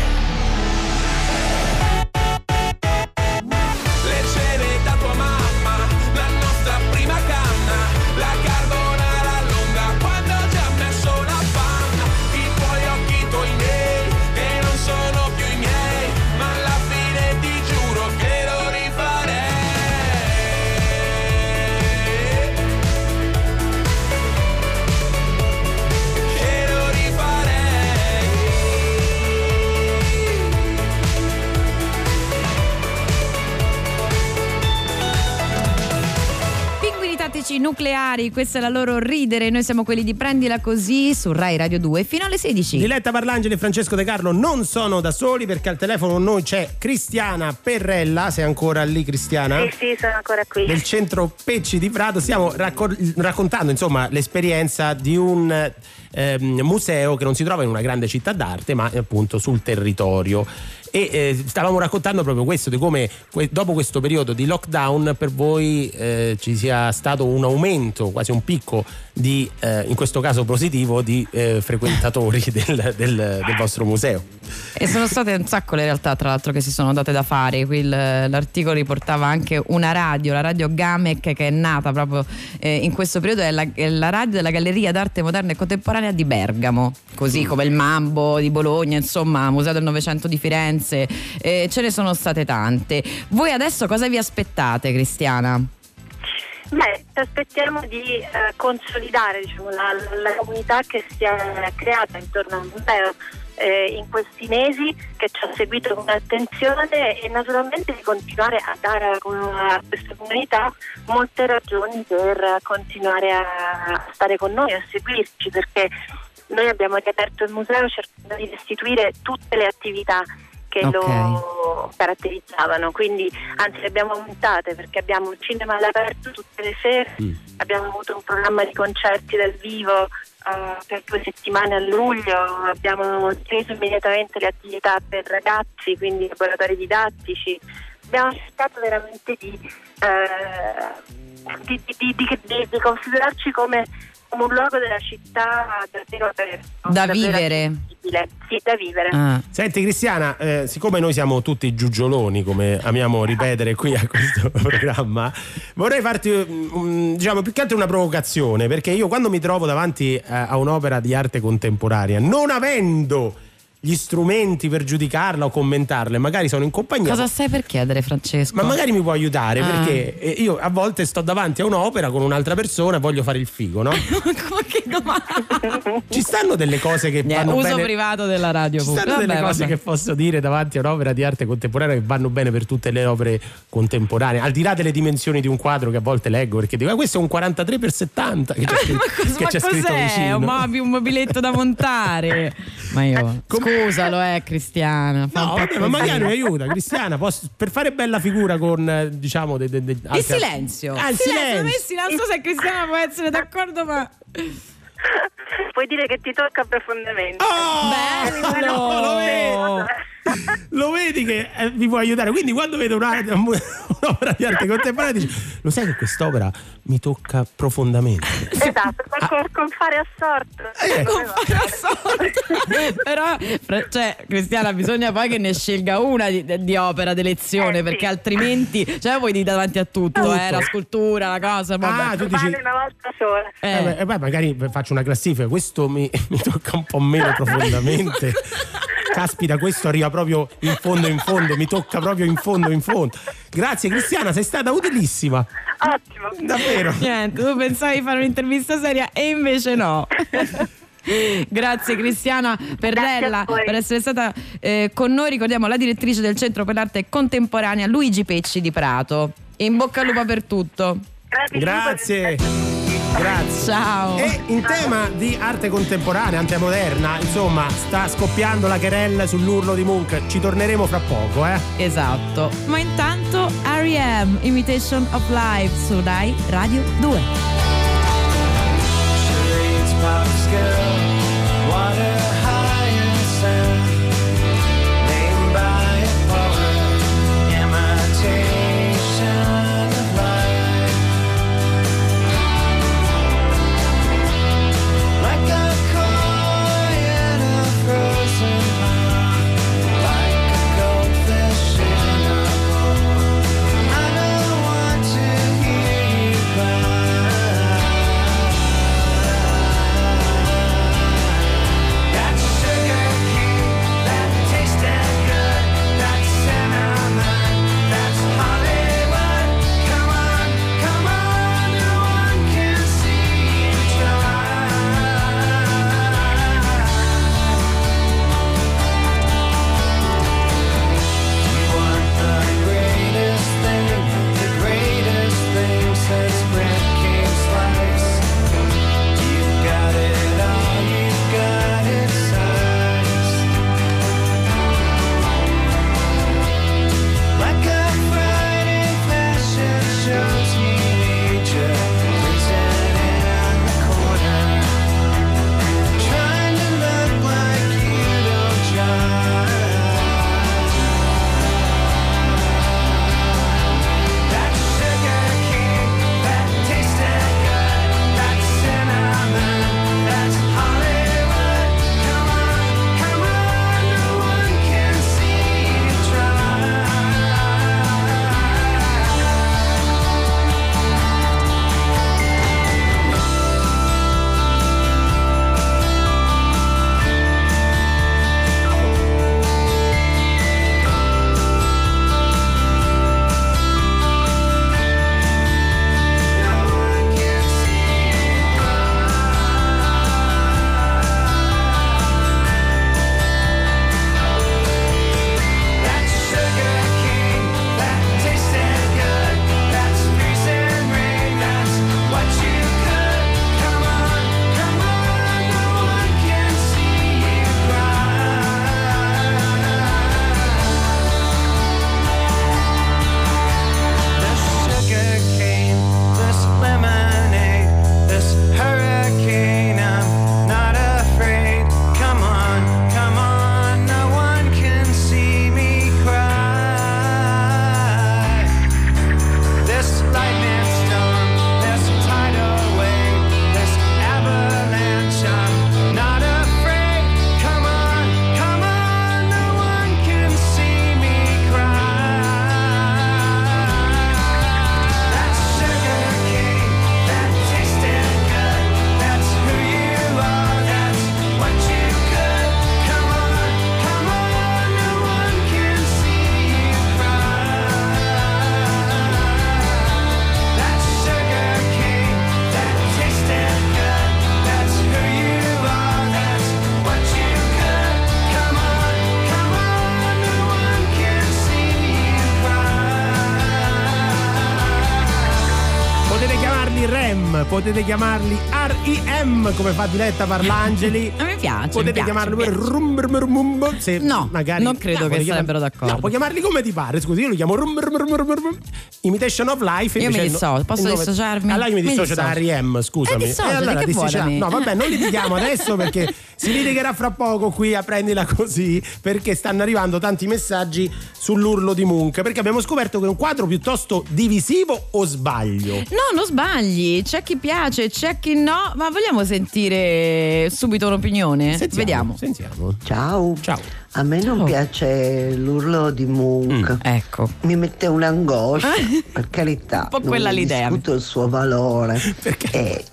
Nucleari, questa è la loro ridere. Noi siamo quelli di Prendila Così su Rai Radio 2 fino alle 16. Diletta Parlangeli e Francesco De Carlo non sono da soli perché al telefono con noi c'è Cristiana Perrella, sei ancora lì Cristiana? Sì, sì, sono ancora qui. Del centro Pecci di Prato stiamo racco- raccontando insomma l'esperienza di un ehm, museo che non si trova in una grande città d'arte ma appunto sul territorio e eh, stavamo raccontando proprio questo di come que- dopo questo periodo di lockdown per voi eh, ci sia stato un aumento quasi un picco di eh, in questo caso positivo di eh, frequentatori (laughs) del, del- del vostro museo E sono state un sacco le realtà, tra l'altro, che si sono date da fare. Qui l'articolo riportava anche una radio, la radio Gamec, che è nata proprio eh, in questo periodo, è la, è la radio della Galleria d'Arte Moderna e Contemporanea di Bergamo, così come il Mambo di Bologna, insomma, Museo del Novecento di Firenze. Eh, ce ne sono state tante. Voi adesso cosa vi aspettate, Cristiana? Beh, ci aspettiamo di eh, consolidare diciamo, la, la comunità che si è creata intorno al museo eh, in questi mesi, che ci ha seguito con attenzione e naturalmente di continuare a dare a, questa comunità molte ragioni per continuare a stare con noi, a seguirci, perché noi abbiamo riaperto il museo cercando di restituire tutte le attività che Ok. lo caratterizzavano, quindi anzi le abbiamo aumentate perché abbiamo il cinema all'aperto tutte le sere, abbiamo avuto un programma di concerti dal vivo eh, per due settimane a luglio, abbiamo ripreso immediatamente le attività per ragazzi, quindi laboratori didattici, abbiamo cercato veramente di, di, di- di- di- di- di considerarci come, come un luogo della città davvero aperto. Da davvero vivere. Sì, da vivere. Ah. Senti Cristiana, eh, siccome noi siamo tutti giugioloni, come amiamo ripetere qui a questo (laughs) programma, vorrei farti mm, diciamo più che altro una provocazione, perché io quando mi trovo davanti eh, a un'opera di arte contemporanea, non avendo gli strumenti per giudicarla o commentarla, magari sono in compagnia. Cosa stai per chiedere, Francesco? Ma magari mi può aiutare Ah. perché eh, io a volte sto davanti a un'opera con un'altra persona e voglio fare il figo, no? (laughs) Come che domanda? Ci stanno delle cose che Niente, vanno uso bene. privato della radio. Ci stanno delle Vabbè, cose vabbè. che posso dire davanti a un'opera di arte contemporanea che vanno bene per tutte le opere contemporanee, al di là delle dimensioni di un quadro che a volte leggo perché dico, "Ah, questo è un 43x70 che c'è (laughs) scritto, Cos- che ma c'è scritto vicino. Un, mobi- un mobiletto da montare. Ma io. Scusalo, eh, Cristiana. No, vabbè, ma magari mi aiuta, Cristiana, posso- per fare bella figura con eh, diciamo de, de- de- Il altre- silenzio. Ah, il silenzio. silenzio. Non, silenzio. non so se Cristiana può essere d'accordo, ma. Puoi dire che ti tocca profondamente. Oh, Bello! lo vedo. Lo vedi che eh, vi può aiutare. Quindi quando vedo un'arte- (laughs) un'opera di arte contemporanea dici, lo sai che quest'opera mi tocca profondamente. Esatto, con, con, con fare assorto. Eh. Come va? (laughs) Però, fra- cioè, Cristiana, bisogna poi che ne scelga una di, di opera d'elezione, Eh, sì. perché altrimenti, cioè, voi di davanti a tutto, eh, la scultura, la cosa. Vabbè. Ah, tu dici... Vale una volta sola. Eh. Eh, beh, e poi magari faccio una classifica, questo mi, (laughs) mi tocca un po' meno profondamente. Caspita, questo arriva proprio in fondo in fondo, mi tocca proprio in fondo in fondo. Grazie Cristiana, sei stata utilissima. Ottimo. Davvero. Niente, tu pensavi di fare un'intervista seria e invece no. (laughs) Grazie Cristiana Perrella per essere stata eh, con noi. Ricordiamo la direttrice del Centro per l'Arte Contemporanea Luigi Pecci di Prato. In bocca al lupo per tutto. Grazie. Grazie. Ciao. E in tema di arte contemporanea, antemoderna, insomma, sta scoppiando la querella sull'urlo di Munch. Ci torneremo fra poco, eh. Esatto. Ma intanto R.E.M. Imitation of Life su Rai Radio 2. Potete chiamarli REM come fa Diletta Parlangeli. (laughs) A me piace. Potete mi chiamarli mi piace. rum rum brum, se No, magari non credo che puoi chiamar- sarebbero d'accordo. No, puoi chiamarli come ti pare. Scusi, io li chiamo rum rum. Imitation of Life. Io mi il no- dissocio, posso il nome- dissociarmi? Allora io mi Mi dissocio da dissocio. REM, scusami. Eh, dissociati, che vuole dissociamo. me? No, vabbè, non li chiamo (laughs) adesso perché Si litigherà fra poco qui a prendila così perché stanno arrivando tanti messaggi sull'urlo di Munch perché abbiamo scoperto che è un quadro piuttosto divisivo o sbaglio? No, non sbagli, c'è chi piace, c'è chi no, ma vogliamo sentire subito un'opinione? Sentiamo, Vediamo. Sentiamo. Ciao. Ciao. A me non piace l'urlo di Munch. ecco. Mi mette un'angoscia, (laughs) per carità. Un po' non quella l'idea. discuto il suo valore. (laughs) E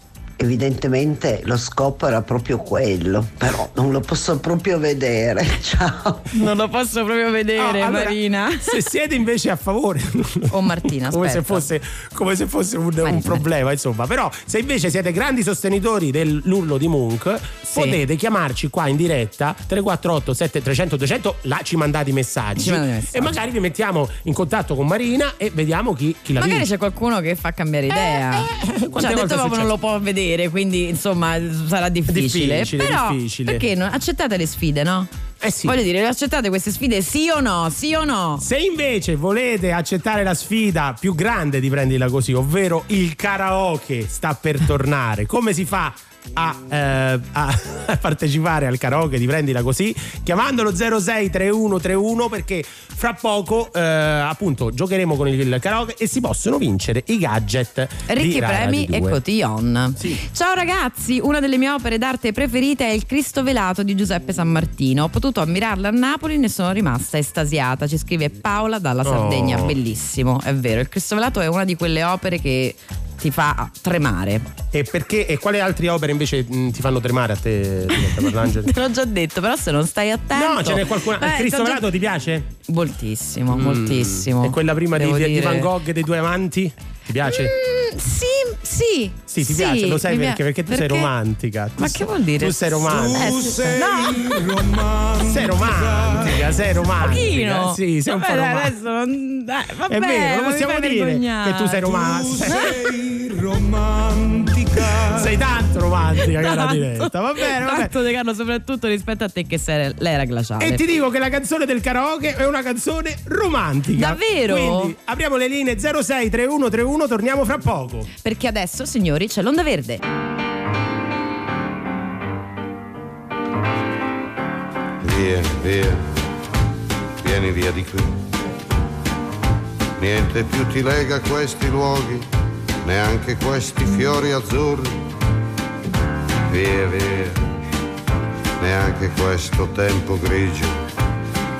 evidentemente lo scopo era proprio quello, però non lo posso proprio vedere. (laughs) Ciao. Non lo posso proprio vedere, allora, Marina. Se siete invece a favore, (laughs) O Martina, come se fosse, come se fosse un, un Marina. problema, insomma. Però, se invece siete grandi sostenitori dell'urlo di Munch, potete chiamarci qua in diretta 348 7300 200. Là ci mandate i messaggi. Mandate messaggi. E magari vi mettiamo in contatto con Marina e vediamo chi, chi la Magari vince. c'è qualcuno che fa cambiare idea. quante cioè, ha detto è proprio non lo può vedere, quindi insomma sarà difficile. Difficile, Però difficile. perché non accettate le sfide, no? Eh sì. Voglio dire, accettate queste sfide sì o no? Sì o no? Se invece volete accettare la sfida più grande di prendila così, ovvero il karaoke sta per tornare, come si fa? A, eh, a (laughs) partecipare al karaoke di prendila così chiamandolo 063131 perché fra poco eh, appunto giocheremo con il karaoke e si possono vincere i gadget Ricchi premi e 2. cotillon. Ciao ragazzi, una delle mie opere d'arte preferite è il Cristo velato di Giuseppe San Martino. Ho potuto ammirarla a Napoli e ne sono rimasta estasiata. Ci scrive Paola dalla Sardegna, Oh. bellissimo, è vero. Il Cristo velato è una di quelle opere che ti fa tremare. e perché e quali altre opere invece mh, ti fanno tremare a te Parlangeli? (laughs) Te l'ho già detto, però se non stai attento. no ce n'è qualcuna Eh, il Cristo t'ho già- velato ti piace? Moltissimo, Mm. moltissimo. e quella prima di, di. Van Gogh dei due amanti? Ti piace? Mm, sì, sì. Sì, ti piace, lo sai perché? Perché tu sei romantica. Tu Ma sei- che vuol dire? Tu sei romantica. Eh, sì. No. Sei romantica, sei romantica. Pochino. Sì, sei un po' Vabbè, romantica. non... dai, vabbè, È vero, lo possiamo dire vergognare. che tu sei romantica. (laughs) Sei romantica. Sei tanto romantica, cara Tanto. diretta. Va bene, va bene. Tanto De Carlo, soprattutto rispetto a te che sei l'era glaciale. E ti dico che la canzone del karaoke è una canzone romantica. Davvero? Quindi apriamo le linee 06 3131, torniamo fra poco. Perché adesso, signori, c'è l'onda verde. Vieni, via, vieni via di qui. Niente più ti lega a questi luoghi, neanche questi fiori azzurri. Via, via, neanche questo tempo grigio,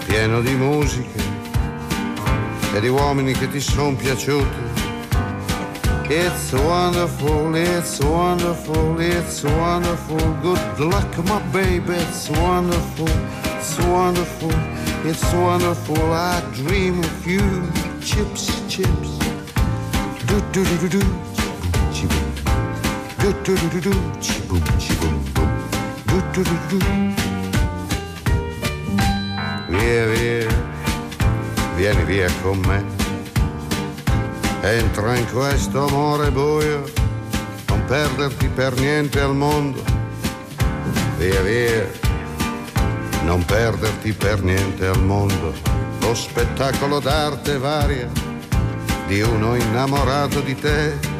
pieno di musiche e di uomini che ti sono piaciuti. It's wonderful, it's wonderful, it's wonderful. Good luck, my baby, it's wonderful, it's wonderful, it's wonderful. I dream of you, chips, chips. Do do do do do, chiboom. Do do do do do, chiboom, chiboom, boom. Do do do do. Via, via, vieni via con me. Entra in questo amore buio, non perderti per niente al mondo. Via via, non perderti per niente al mondo. Lo spettacolo d'arte varia di uno innamorato di te.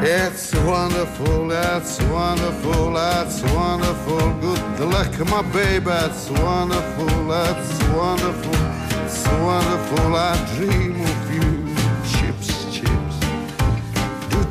It's wonderful, it's wonderful, it's wonderful. Good luck, my baby, it's wonderful, it's wonderful, it's wonderful. I dream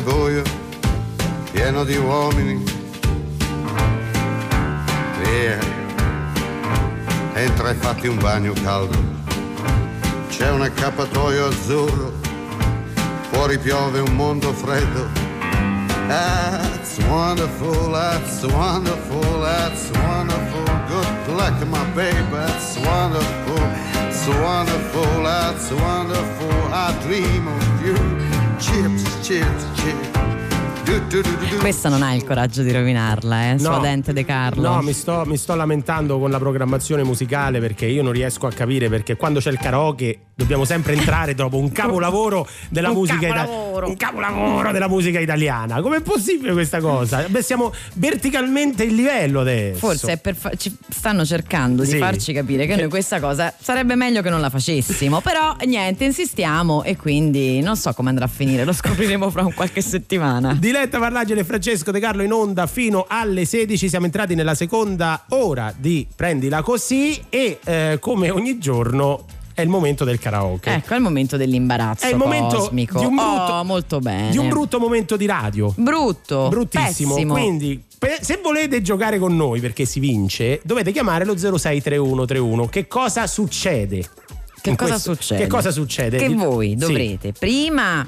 Amore buio, pieno di uomini. Via, entra e fatti un bagno caldo. C'è un accappatoio azzurro, fuori piove un mondo freddo. That's wonderful, that's wonderful, that's wonderful. Good luck, my baby, that's wonderful, it's wonderful, that's wonderful. I dream of you. Chips, chips, chips. Questa non ha il coraggio di rovinarla, eh? Sua No. dente De Carlo. No, mi sto, mi sto lamentando con la programmazione musicale perché io non riesco a capire perché quando c'è il karaoke dobbiamo sempre entrare dopo un capolavoro della Un musica ita- capolavoro. un capolavoro della musica italiana. Com'è possibile questa cosa? Beh, siamo verticalmente in livello adesso. Forse è per fa- ci stanno cercando di Sì. farci capire che noi questa cosa sarebbe meglio che non la facessimo. Però niente, insistiamo e quindi non so come andrà a finire, lo scopriremo fra un qualche settimana. Diletta Parlagine e Francesco De Carlo in onda fino alle 16. Siamo entrati nella seconda ora di Prendila così e eh, come ogni giorno è il momento del karaoke. Ecco, è il momento dell'imbarazzo È il momento cosmico. di un brutto- Oh, molto bene. Di un brutto momento di radio. Brutto, Bruttissimo. pessimo. Quindi, se volete giocare con noi perché si vince, dovete chiamare lo 063131. Che cosa succede? Che cosa questo- succede? Che cosa succede? Che voi Sì. dovrete prima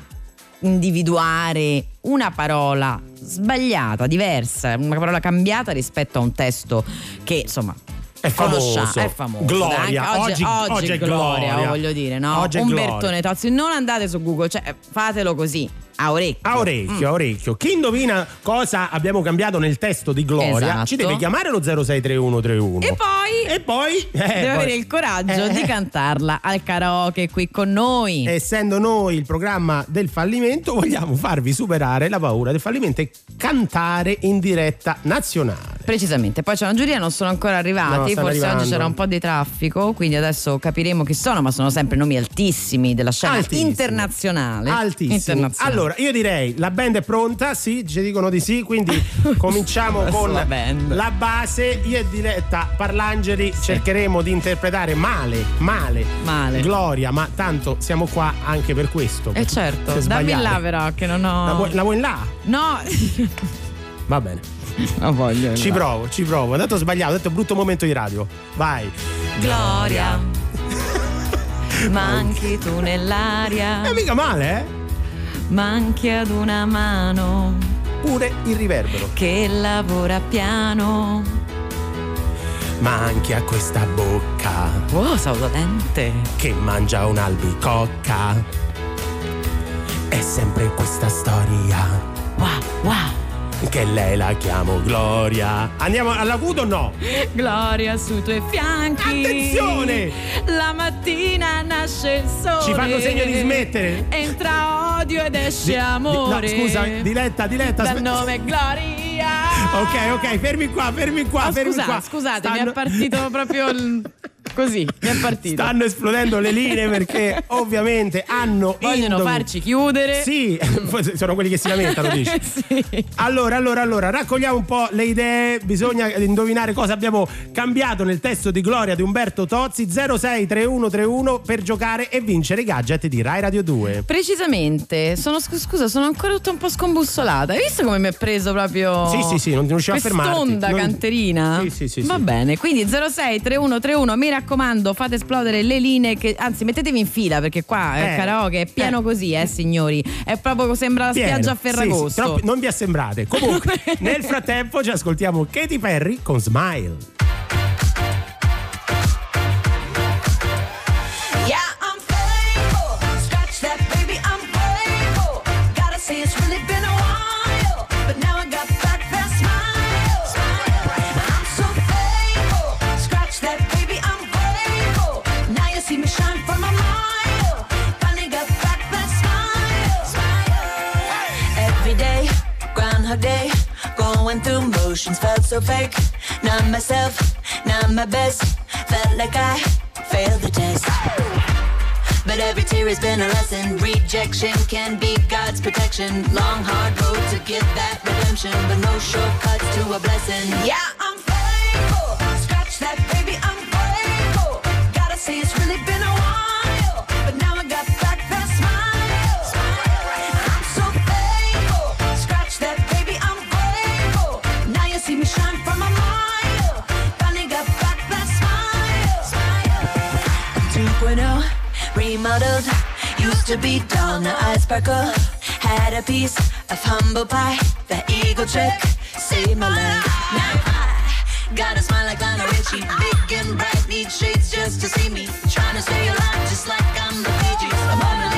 individuare una parola sbagliata, diversa, una parola cambiata rispetto a un testo che insomma È famoso. conosciamo, è famoso. Gloria. Anche Oggi- oggi è gloria, gloria. voglio dire, no? Oggi è Umbertone gloria. Tozzi, non andate su Google, cioè fatelo così, a orecchio. A orecchio, a orecchio. Chi indovina cosa abbiamo cambiato nel testo di Gloria Esatto. ci deve chiamare lo 063131. E poi, E poi eh, deve poi- avere il coraggio Eh, di cantarla al karaoke qui con noi. Essendo noi il programma del fallimento, vogliamo farvi superare la paura del fallimento e cantare in diretta nazionale. Precisamente, poi c'è una giuria, non sono ancora No, arrivati, stanno forse arrivando. oggi c'era un po' di traffico, quindi adesso capiremo chi sono, ma sono sempre nomi altissimi della scena Altissimi. internazionale. Altissimo. Internazionale. Allora, io direi la band è pronta, sì, ci dicono di sì, quindi (laughs) cominciamo con La la base. Io e Diletta Parlangeli cercheremo di interpretare male, male, Male. Gloria, ma tanto siamo qua anche per questo. Eh certo, dammi sbagliare. là però che non ho... La vuoi, la vuoi là? No, (laughs) Va bene. non voglio. Ci là. provo, ci provo. Ho sbagliato, ho detto brutto momento di radio. Vai. Gloria, (laughs) manchi tu nell'aria, Eh, mica male, eh? Manchi ad una mano Pure il riverbero. che lavora piano. Ma anche a questa bocca Oh, sono dolente. che mangia un'albicocca. È sempre questa storia Wow, wow. Che lei la chiamo Gloria. Andiamo all'acuto o no? Gloria sui tuoi fianchi. Attenzione! La mattina nasce il sole. Ci fanno segno di smettere. Entra odio ed esce Di- amore. di- no, scusa, Diletta, Diletta. Dal aspe- nome Gloria. (laughs) Ok, ok, fermi qua, fermi qua, Ah, fermi scusa- qua. scusate, mi Stanno- è partito proprio il... (laughs) così, mi è partito. Stanno esplodendo le linee perché (laughs) ovviamente hanno Vogliono indovi- farci chiudere. Sì, (laughs) sono quelli che si lamentano, dici. (laughs) sì. Allora, allora, allora, raccogliamo un po' le idee. Bisogna indovinare cosa abbiamo cambiato nel testo di Gloria di Umberto Tozzi 063131 per giocare e vincere i gadget di Rai Radio 2. Precisamente, sono, scu- scusa, sono ancora tutta un po' scombussolata. Hai visto come mi è preso proprio. Sì, sì, sì, non riuscivo a fermarti. Quest'onda Non- canterina? Sì, sì, sì, Va sì. bene, quindi 06 3131, mi raccomando, fate esplodere le linee. Che, anzi, mettetevi in fila perché qua Eh, il karaoke è pieno eh. così, eh, signori. È proprio sembra la Pieno. spiaggia a Sì, sì, Ferragosto. troppi- non vi assembrate. Comunque, (laughs) nel frattempo ci ascoltiamo Katy Perry con Smile. Through motions, felt so fake. Not myself, not my best. Felt like I failed the test. But every tear has been a lesson. Rejection can be God's protection. Long, hard road to get that redemption. But no shortcuts to a blessing. Yeah, I'm remodeled. Used to be dull, now I sparkle. Had a piece of humble pie. That eagle trick saved my life. Now I got a smile like Lionel Richie. Big and bright, need shades just to see me. Trying to stay alive just like I'm the Bee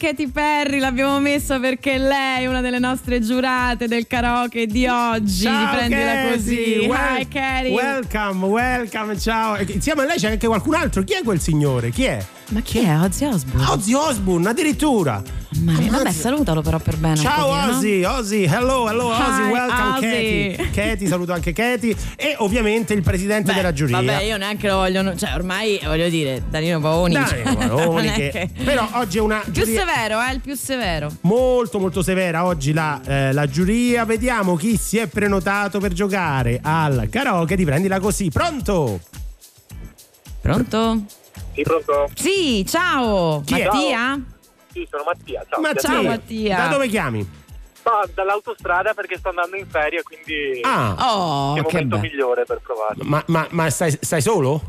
Katy Perry l'abbiamo messa perché lei è una delle nostre giurate del karaoke di oggi. Ciao, Prendila Katy. così. Wel- Hi Katy. Welcome, welcome, ciao. Insieme a lei c'è anche qualcun altro. Chi è quel signore? Chi è? Ma chi è Ozzy Osbourne? Ozzy Osbourne, addirittura. Mamma mia, vabbè, salutalo però per bene. un Ciao pochino, no? Ozzy, Ozzy, hello, hello Ozzy, Hi, welcome Ozzy. Katy. Katy, saluto anche Katy e ovviamente il presidente della giuria. Vabbè, io neanche lo voglio. Cioè, ormai voglio dire, Danilo Paoni. Cioè, Paoni, che- che- Però oggi è una Più giuria severo, eh, il più severo. molto molto severa oggi la, eh, la giuria. Vediamo chi si è prenotato per giocare al karaoke di Prendila Così. Pronto? Pronto? Sì, pronto? Sì, ciao. Chi è? Mattia? Sì, sono Mattia. Ciao. Mattia. Ciao, Mattia. Da dove chiami? Ma dall'autostrada perché sto andando in ferie, quindi Ah. Oh, è il che momento bello. migliore per provare. Ma, ma- ma stai, stai solo?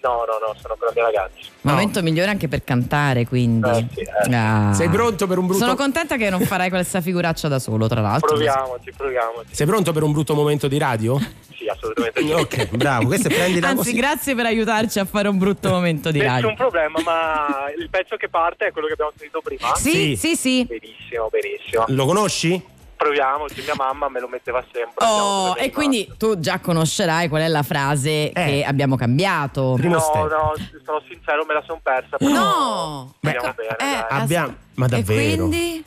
No, no, no, sono con la mia ragazza. Momento migliore anche per cantare, quindi. Eh, sì, eh. Ah. Sei pronto per un brutto Sono contenta che non farai questa figuraccia da solo, tra l'altro. Proviamoci, proviamoci. Sei pronto per un brutto momento di radio? (laughs) Sì, assolutamente sì. (laughs) Ok, bravo. Questo è prendila Anzi, così. grazie per aiutarci a fare un brutto momento di radio. Nessun problema, ma il pezzo che parte è quello che abbiamo sentito prima? Sì, sì, sì. Benissimo, benissimo. Lo conosci? Proviamoci, mia mamma me lo metteva sempre. Oh, e quindi tu già conoscerai qual è la frase che abbiamo cambiato. Primo no, step. no, sono sincero, me la son persa. però No! Speriamo bene, Eh. Abbiamo, ma E davvero? quindi?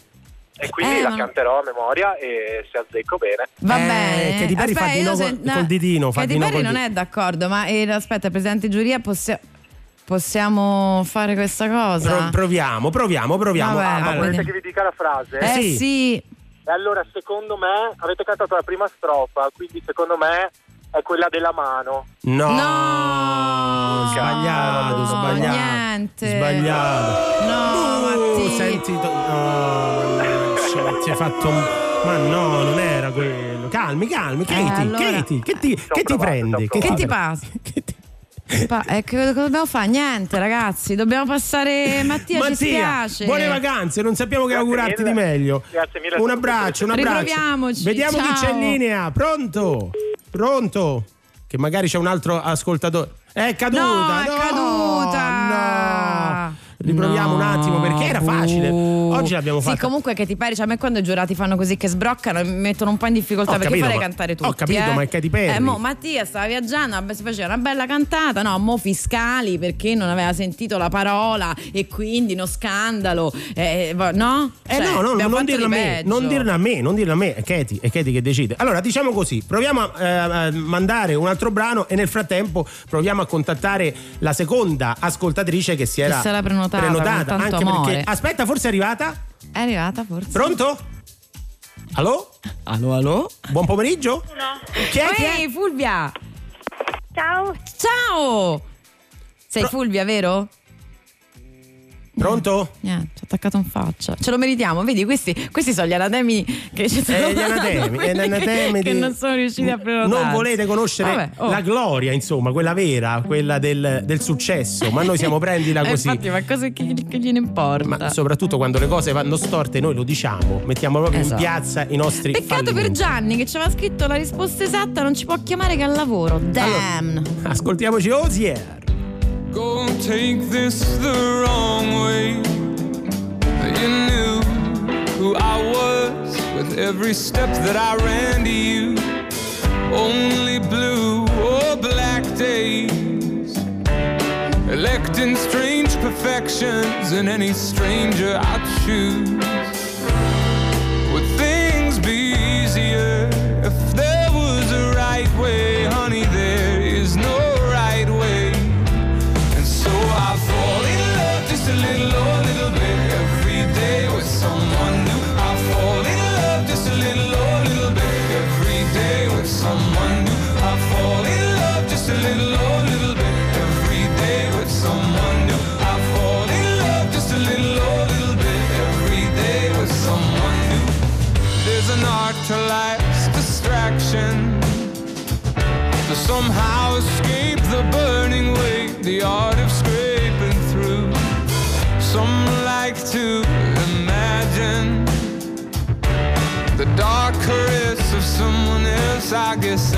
E quindi eh, la ma- canterò a memoria e se azzecco bene. Va Eh, bene. Katy Perry fa Aspetta, di no col- se- col ditino, fa Katy di no col non di- è d'accordo, ma eh, aspetta, presidente giuria, possi- possiamo fare questa cosa? Pro- proviamo, proviamo, proviamo. Vabbè, Ah, Allora, volete quindi- che vi dica la frase? eh sì. sì. E allora, secondo me, avete cantato la prima strofa, quindi secondo me è quella della mano. No, No! sbagliato, No, sbagliato. niente. Sbagliato. No, Uh, Matti. senti, to- no, mannaggia, ti hai fatto un... Ma no, non era quello. Calmi, calmi, Katie, Eh, allora- Katie, che ti, che ti prendi? Che ti passa? Pa- eh, che cosa dobbiamo fare? Niente, ragazzi, dobbiamo passare. (laughs) Mattia, ci Mattia, spiace. buone vacanze, non sappiamo che Grazie augurarti mille. di meglio. Grazie mille. Un abbraccio, un abbraccio. Riproviamoci, Vediamo chi ciao. c'è in linea. Pronto? Pronto? Che magari c'è un altro ascoltatore. È caduta. No, è no, caduta. No. Riproviamo No, un attimo perché era facile. Oggi l'abbiamo Sì, fatta. comunque Katy Perry, cioè a me quando i giurati fanno così che sbroccano e mi mettono un po' in difficoltà Ho perché capito, farei ma- cantare tutti. ho capito, eh. ma è Katy Perry. Eh, mo, Mattia stava viaggiando, si faceva una bella cantata, no, mo fiscali perché non aveva sentito la parola e quindi uno scandalo, eh, va- no? Eh Cioè, no, no, abbiamo non fatto dirla a me, non dirla a me, non dirla a me, è Katy, è Katy che decide. Allora, diciamo così, proviamo a, eh, mandare un altro brano e nel frattempo proviamo a contattare la seconda ascoltatrice che si era, si prenotata tanto anche amore. perché Aspetta, forse è arrivata? È arrivata forse. Pronto? Allo? Allo, allo? Buon pomeriggio? Chi è? Chi è? Ehi, Fulvia! Ciao. Ciao! Sei Fulvia, vero? Pronto? Niente, ci ho attaccato in faccia. Ce lo meritiamo, vedi, questi, questi sono gli anatemi che ci sono. Eh, gli anatemi, gli anatemi che, di- che non sono riusciti a prenotare. Non volete conoscere Vabbè, oh. la gloria, insomma, quella vera, quella del, del successo, ma noi siamo prendila (laughs) Eh, così. infatti, ma cosa che, che gliene importa? Ma soprattutto quando le cose vanno storte, noi lo diciamo, mettiamo proprio Esatto. in piazza i nostri Peccato per fallimenti. Gianni che ci aveva scritto la risposta esatta, non ci può chiamare che al lavoro. Damn. Ascoltiamoci Osier. Don't take this the wrong way. You knew who I was with every step that I ran to you. Only blue or black days. Electing strange perfections in any stranger I choose. Would things be easier the art of scraping through. Some like to imagine the dark caress of someone else. I guess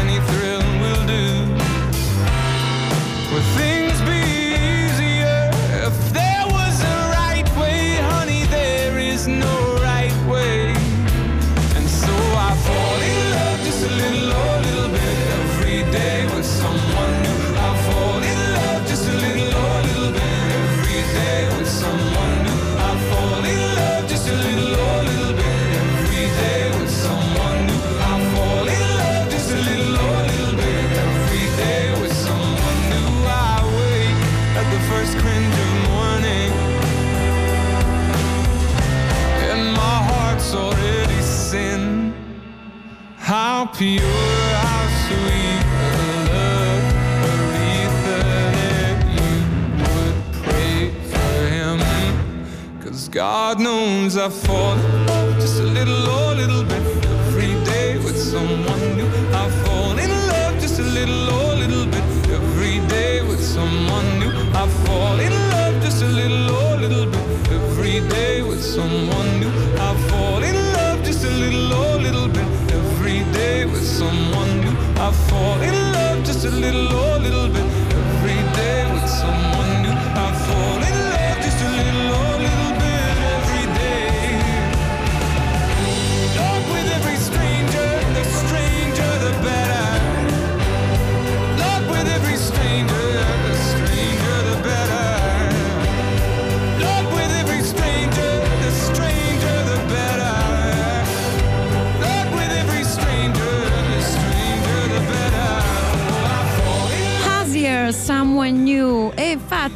Pure, how sweet the love, Aretha, that you would pray for him. Cause God knows I fall just a little, oh, little bit every day with someone new. I fall in love just a little, oh, little bit every day with someone new. I fall in love just a little, oh, little bit every day with someone new. I fall I fall in love just a little, oh, little bit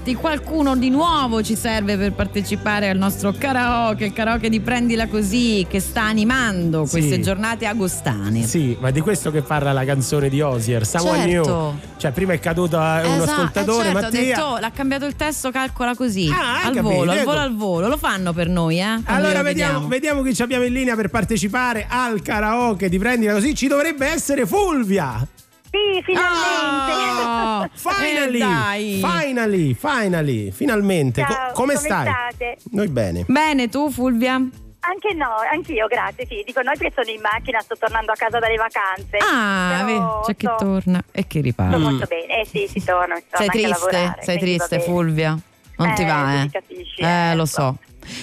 infatti qualcuno di nuovo ci serve per partecipare al nostro karaoke, il karaoke di Prendila Così, che sta animando Sì. queste giornate agostane. Sì, ma di questo che parla la canzone di Osier, Someone Certo. New. Cioè, prima è caduto eh, un Esatto, ascoltatore, eh certo, Mattia. detto, oh, l'ha cambiato il testo, calcola così. Ah, al capito, volo, al volo, al volo. Lo fanno per noi, eh? Allora lo vediamo, vediamo chi ci abbiamo in linea per partecipare al karaoke di Prendila Così. Ci dovrebbe essere Fulvia. Sì, finalmente. Oh, (laughs) Finally, eh, dai. finally, finally, finalmente. Co- Ciao, come, come stai? state? Noi bene. Bene, tu Fulvia? Anche no, anch'io, grazie. Sì, dico noi perché sono in macchina, sto tornando a casa dalle vacanze. Ah, Però vedi, c'è chi sto- torna e chi riparte. Sto molto bene. Eh sì, si torna. si Sei triste? Sei va triste. Fulvia? Non ti Eh, va, tu eh? mi capisci, Eh, eh, lo lo so.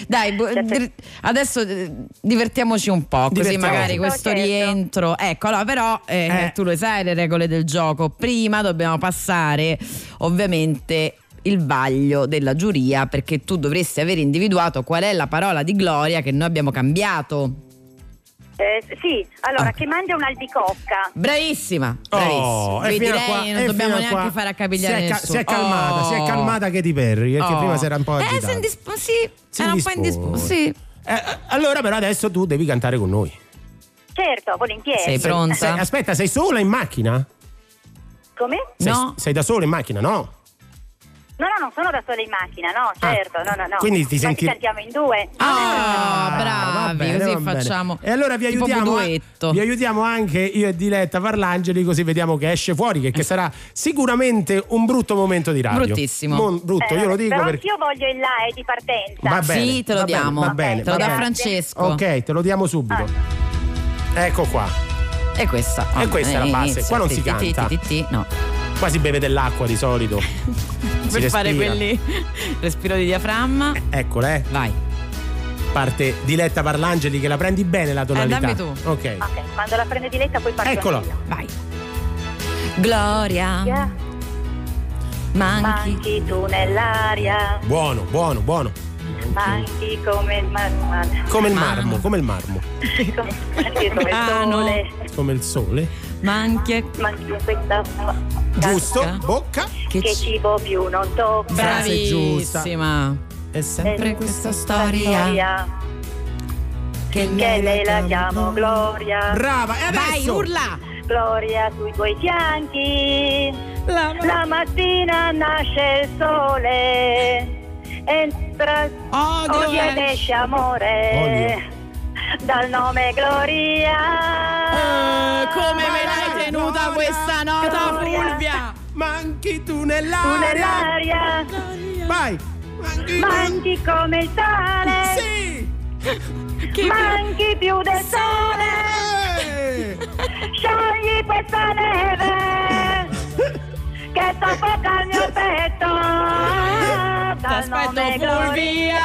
Dai, bu- dir- adesso eh, divertiamoci un po', così Divertiamoci. magari questo certo. rientro. Ecco, allora, però eh, Eh. tu lo sai le regole del gioco. Prima dobbiamo passare, ovviamente. Il vaglio della giuria perché tu dovresti aver individuato qual è la parola di Gloria che noi abbiamo cambiato. Eh, sì, allora, Ah. che mangia un'albicocca. Bravissima, Oh, bravissima. Vi fino a direi qua- non dobbiamo a neanche qua fare accapigliare si è, ca- si è calmata, si è Oh. calmata Katy Perry, perché Oh. prima si era un po' Eh, agitata. sei indisp- sì, Si era un po' indispone. indisposto. Sì. Eh, allora però adesso tu devi cantare con noi. Certo, volentieri. Sei pronta? Sei- aspetta, sei sola in macchina? Come? Sei, No. sei da sola in macchina, no? No, no, non sono da sola in macchina, no, certo, no, no, no. Ah, quindi ti senti- cantiamo in due. Ah, va bravi, bene, così facciamo. E allora vi aiutiamo, duetto. vi aiutiamo anche io e Diletta Parlangeli, così vediamo che esce fuori, che, che sarà sicuramente un brutto momento di radio. Bruttissimo. Mon- brutto, Eh, io lo dico però perché. io voglio il là eh, di partenza. Va bene, Sì, te lo va bene, diamo. va bene, te lo dà bene. Francesco. Ok, te lo diamo subito. Ecco qua. E questa. E questa è la base, Inizia. qua non si canta. No. Qua si beve dell'acqua di solito. (laughs) Si Per fare respira. quelli. Respiro di diaframma. Eccola, eh. Vai. Parte Diletta Parlangeli che la prendi bene la tonalità. Eh, dammi tu. Ok. Ok, quando la prende di letta poi parto Eccola. Vai. Gloria. Yeah. Manchi. Manchi tu nell'aria, Buono, buono, buono. manchi come il mar- Come il marmo, come il marmo. (laughs) manchi come il sole, Come il sole. In questa Giusto? Bocca. Che che ci- cibo più non tocca. Bravissima. È sempre Sempre questa storia. Gloria, Che che lei la chiamo Gloria, Brava. E adesso? Vai, urla. Gloria sui tuoi fianchi. La- La mattina nasce il sole, entra Odio odio ed esce. amore. Dal nome Gloria. Eh, come me l'hai tenuta Gloria. questa nota, Fulvia. Manchi tu Tu nell'aria. nell'aria Vai. Manchi, manchi come il sale. Sì. (laughs) Manchi più del sole. Eh. Sciogli questa neve (laughs) che soffoca il mio petto. Ti Dal aspetto nome Fulvia,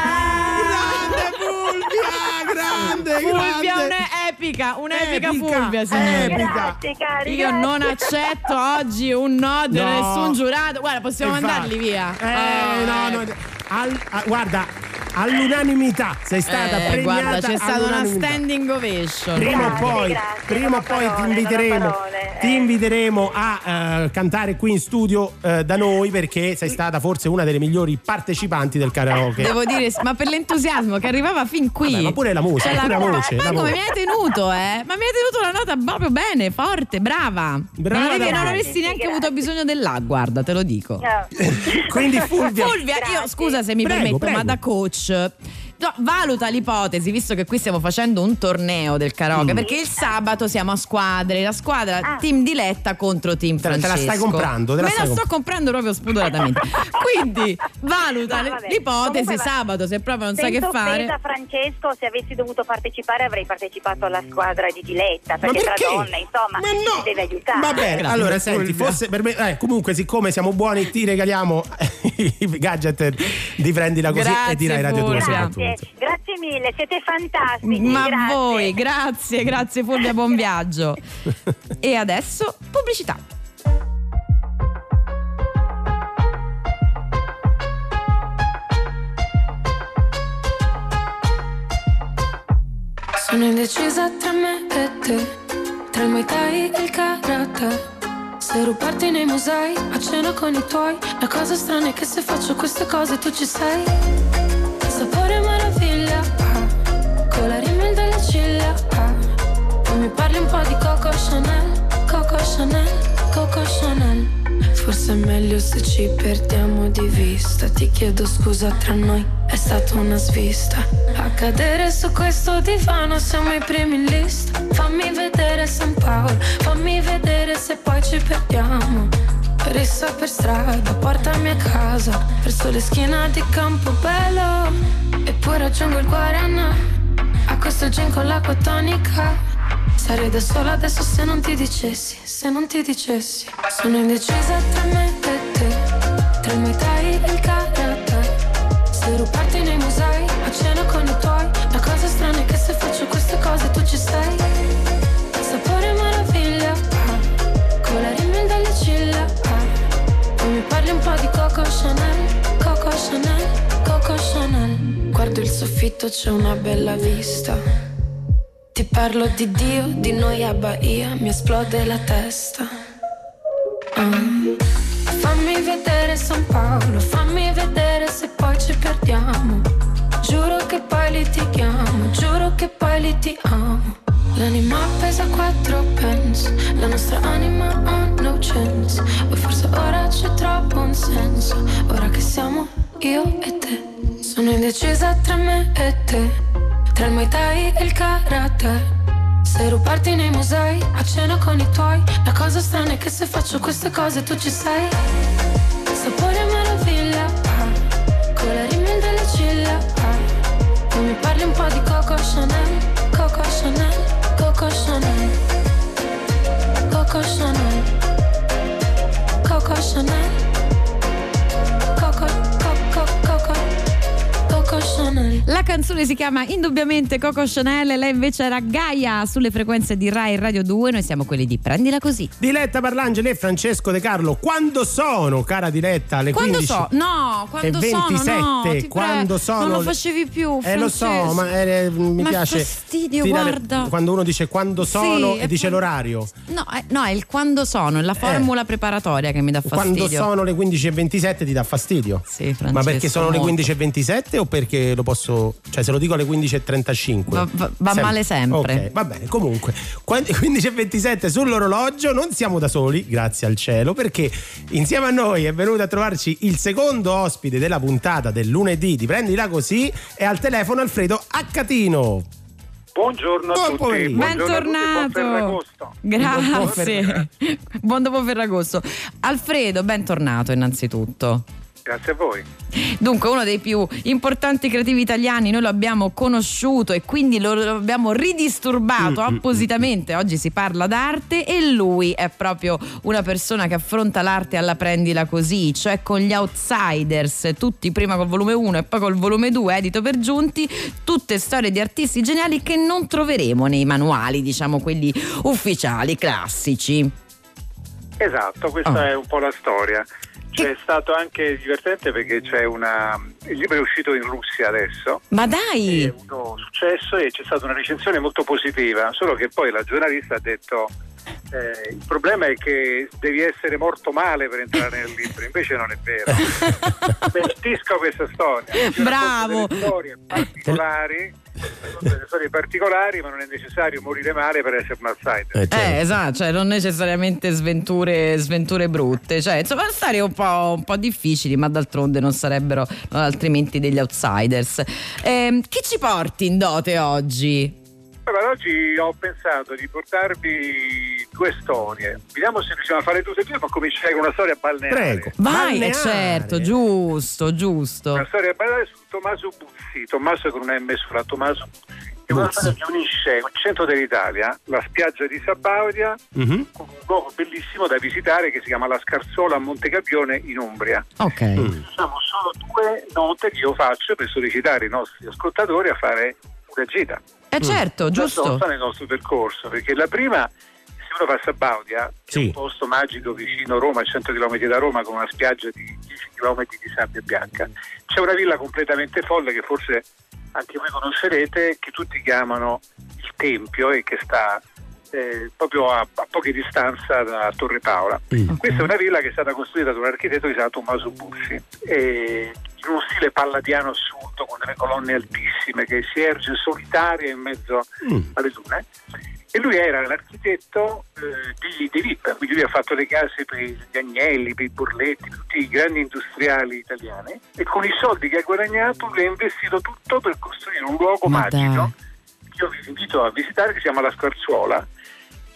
grande, Fulvia grande. un'epica, un'epica Epica, Fulvia, signori. epica. Grazie cari. Io grazie. non accetto oggi un no di No. nessun giurato. Guarda, possiamo Infatti. mandarli via. Eh, Ah, no, no. Al- ah, guarda, all'unanimità sei stata Eh, premiata guarda, c'è stata una standing ovation. Prima o poi, grazie, prima o poi parole, ti inviteremo, ti inviteremo a eh, cantare qui in studio eh, da noi perché sei stata forse una delle migliori partecipanti del karaoke. Devo dire, ma per l'entusiasmo che arrivava fin qui. Vabbè, ma pure la musica, Cioè, pure la voce, Ma la come voce. mi hai tenuto, eh? Ma mi hai tenuto la nota proprio bene, forte, brava. Brava, non, avevi- non avresti neanche Grazie. avuto bisogno dell'A, guarda, te lo dico. No. (laughs) Quindi Fulvia, Fulvia, io scusa se mi Prego, permetto, prego. ma da coach. No, valuta l'ipotesi, visto che qui stiamo facendo un torneo del karaoke, Mm. perché il sabato siamo a squadre, la squadra Ah. team Diletta contro team Te la- te la Francesco. stai comprando, te la Me stai la sto comp- comprando proprio spudoratamente. (laughs) Quindi valuta No, l'ipotesi Comunque, sabato, se proprio non sai che fare. offesa, Francesco, se avessi dovuto partecipare avrei partecipato alla squadra di Diletta, Ma perché, perché? tra donne, insomma, Ma no. si deve aiutare. Va bene, Grazie, allora senti, forse per me, eh, comunque siccome siamo buoni ti regaliamo (laughs) i gadget di prendila così Grazie, e dirai Radio 2 Fulvia. soprattutto. Grazie, grazie mille, siete fantastici. Ma grazie. voi, grazie, grazie Fulvia, buon viaggio. (laughs) e adesso pubblicità. Sono indecisa tra me e te, tra il Muay Thai e il karate. Se rubarti nei musei, a cena con i tuoi, la cosa strana è che se faccio queste cose tu ci sei. La rimel delle ciglia, ah. Mi parli un po' di Coco Chanel, Coco Chanel, Coco Chanel. Forse è meglio se ci perdiamo di vista. Ti chiedo scusa tra noi, è stata una svista. A cadere su questo divano siamo i primi in lista. Fammi vedere San Paolo, fammi vedere se poi ci perdiamo. Rissa per strada, portami a casa, verso le schiena di Campobello. E poi raggiungo il Guarana, a questo gin con l'acqua tonica. Sarei da sola adesso se non ti dicessi, se non ti dicessi. Sono indecisa tra me e te, tra Muay Thai e il karate. Se rubarti nei musei, a cena con i tuoi. La cosa strana è che se faccio queste cose tu ci sei. Sapore meraviglia, con la rimel delle ciglia. ah. Mi parli un po' di Coco Chanel, Coco Chanel. Guardo il soffitto, c'è una bella vista. Ti parlo di Dio, di noi a Bahia, mi esplode la testa. Ah. Fammi vedere San Paolo, fammi vedere se poi ci perdiamo. Giuro che poi litighiamo, giuro che poi litighiamo. L'anima pesa quattro pence, la nostra anima ha no chance. O forse ora ci trovo un senso, ora che siamo io e te. Sono indecisa tra me e te, tra il Muay Thai e il karate. Se rubarti nei musei, a cena con i tuoi. La cosa strana è che se faccio queste cose tu ci sei. Sapore meraviglia, ah, con la rimel delle ciglia ah. Mi parli un po' di Coco Chanel, Coco Chanel, Coco Chanel. Coco Chanel Coco Chanel Chanel La canzone si chiama indubbiamente Coco Chanel, lei invece era Gaia sulle frequenze di Rai Radio 2, noi siamo quelli di Prendila Così. Diletta Parlangeli e Francesco De Carlo, quando sono, cara Diletta, Quando 15? so? No, quando e sono? 27, No, quando prego, sono Non lo le- facevi più, Eh lo so, Francesco. ma eh, mi Ma piace fastidio, tirare- guarda. quando uno dice quando sono Sì, e e dice poi- l'orario. No, eh, no, è il quando sono, è la formula preparatoria che mi dà fastidio. Quando sono le 15.27 ti dà fastidio? Sì, Francesco, Ma perché sono molto. le 15.27 o perché lo posso. cioè se lo dico alle 15.35? Va- va- va male sempre. Ok, va bene. Comunque, quan- (laughs) 15.27 sull'orologio, non siamo da soli, grazie al cielo, perché insieme a noi è venuto a trovarci il secondo ospite della puntata del lunedì di Prendila Così e al telefono Alfredo Accatino. Buongiorno a Buon tutti, pomeriggio. buongiorno a tutti, buon Bentornato. Ferragosto. Grazie. Buon dopo Ferragosto. Alfredo, bentornato innanzitutto. Grazie a voi. Dunque, uno dei più importanti creativi italiani, noi lo abbiamo conosciuto e quindi lo, lo abbiamo ridisturbato appositamente. Oggi si parla d'arte e lui è proprio una persona che affronta l'arte alla prendila così, cioè con gli outsiders, tutti prima col volume 1 e poi col volume 2, edito per giunti, tutte storie di artisti geniali che non troveremo nei manuali, diciamo quelli ufficiali, classici. Esatto, questa Oh. è un po' la storia. C'è stato anche divertente perché c'è una. Il libro è uscito in Russia adesso. Ma dai! Ha avuto successo e c'è stata una recensione molto positiva, solo che poi la giornalista ha detto. Eh, il problema è che devi essere morto male per entrare nel libro, invece non è vero. (laughs) Smentisco questa storia. Io Bravo. delle storie particolari, storie particolari, ma non è necessario morire male per essere un outsider. Eh, esatto, cioè non necessariamente sventure, sventure brutte, cioè insomma storie un po', un po' difficili, ma d'altronde non sarebbero eh, altrimenti degli outsiders. Ehm, chi ci porti in dote oggi? Allora, oggi ho pensato di portarvi due storie. Vediamo se riusciamo a fare tutte e due, ma cominciare con una storia balneare. Vai, eh, certo, giusto, giusto. Una storia balneare su Tommaso Buzzi, Tommaso con una M sulla Tommaso Buzzi. È una storia che unisce il centro dell'Italia, la spiaggia di Sabaudia, Mhm. con un luogo bellissimo da visitare che si chiama La Scarsola a Montecapione in Umbria. Ok. Sono solo due note che io faccio per sollecitare i nostri ascoltatori a fare una gita. Eh certo, Una giusto. sosta nel nostro percorso, perché la prima, se uno va a Sabaudia, che è un posto magico vicino a Roma, a 100 km da Roma, con una spiaggia di 10 km di sabbia bianca, c'è una villa completamente folle che forse anche voi conoscerete, che tutti chiamano il Tempio e che sta eh, proprio a, a poche distanza da Torre Paola. Questa è una villa che è stata costruita da un architetto che si chiama Tommaso Bussi, e in uno stile palladiano assurdo con delle colonne altissime che si erge solitaria in mezzo alle dune. E lui era l'architetto eh, di, di VIP, quindi lui ha fatto le case per gli Agnelli, per i Borletti, per tutti i grandi industriali italiani. E con i soldi che ha guadagnato lui ha investito tutto per costruire un luogo Ma magico che io vi invito a visitare che si chiama La Scarzuola,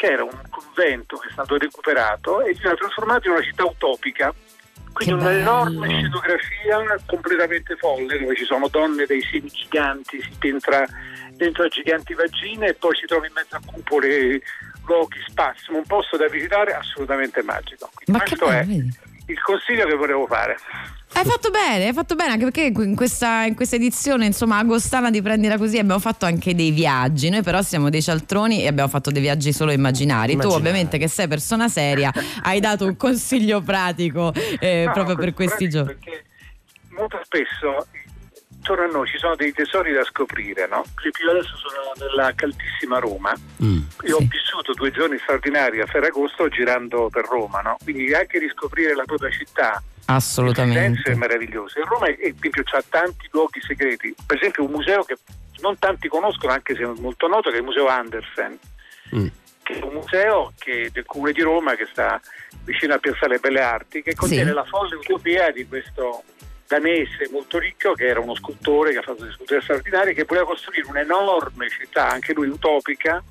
che era un convento che è stato recuperato e si era trasformato in una città utopica. Quindi un'enorme scenografia completamente folle dove ci sono donne dei semi giganti, si entra dentro a giganti vagine e poi si trova in mezzo a cupole, luoghi, spazi, un posto da visitare assolutamente magico. Quindi questo è il consiglio che volevo fare. Hai fatto bene, hai fatto bene, anche perché in questa, in questa edizione, insomma, agostana di prendila così abbiamo fatto anche dei viaggi. Noi però siamo dei cialtroni e abbiamo fatto dei viaggi solo immaginari. Tu, Immaginari. ovviamente, che sei persona seria, hai dato un consiglio pratico eh, No, proprio per questi giorni. Perché molto spesso intorno a noi ci sono dei tesori da scoprire, no? Io adesso sono nella caldissima Roma. Io ho vissuto due giorni straordinari a Ferragosto girando per Roma, no? Quindi anche riscoprire la propria città Assolutamente. è meraviglioso. E Roma, è- per esempio, ha tanti luoghi segreti. Per esempio, un museo che non tanti conoscono, anche se è molto noto, che è il Museo Andersen, che è un museo che- del Comune di Roma che sta vicino a Piazzale Belle Arti, che contiene Sì. la folle utopia di questo danese molto ricco che era uno scultore che ha fatto delle sculture straordinarie che voleva costruire un'enorme città, anche lui utopica,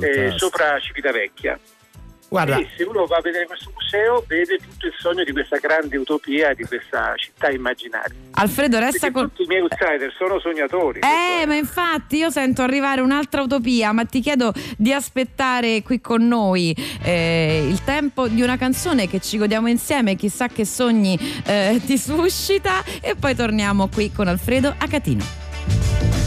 eh, sopra Civitavecchia. Guarda, E se uno va a vedere questo museo vede tutto il sogno di questa grande utopia, di questa città immaginaria. Alfredo, resta Perché con. tutti i miei outsider sono sognatori. Eh, ma infatti io sento arrivare un'altra utopia, ma ti chiedo di aspettare qui con noi eh, il tempo di una canzone che ci godiamo insieme, chissà che sogni eh, ti suscita e poi torniamo qui con Alfredo a Catino.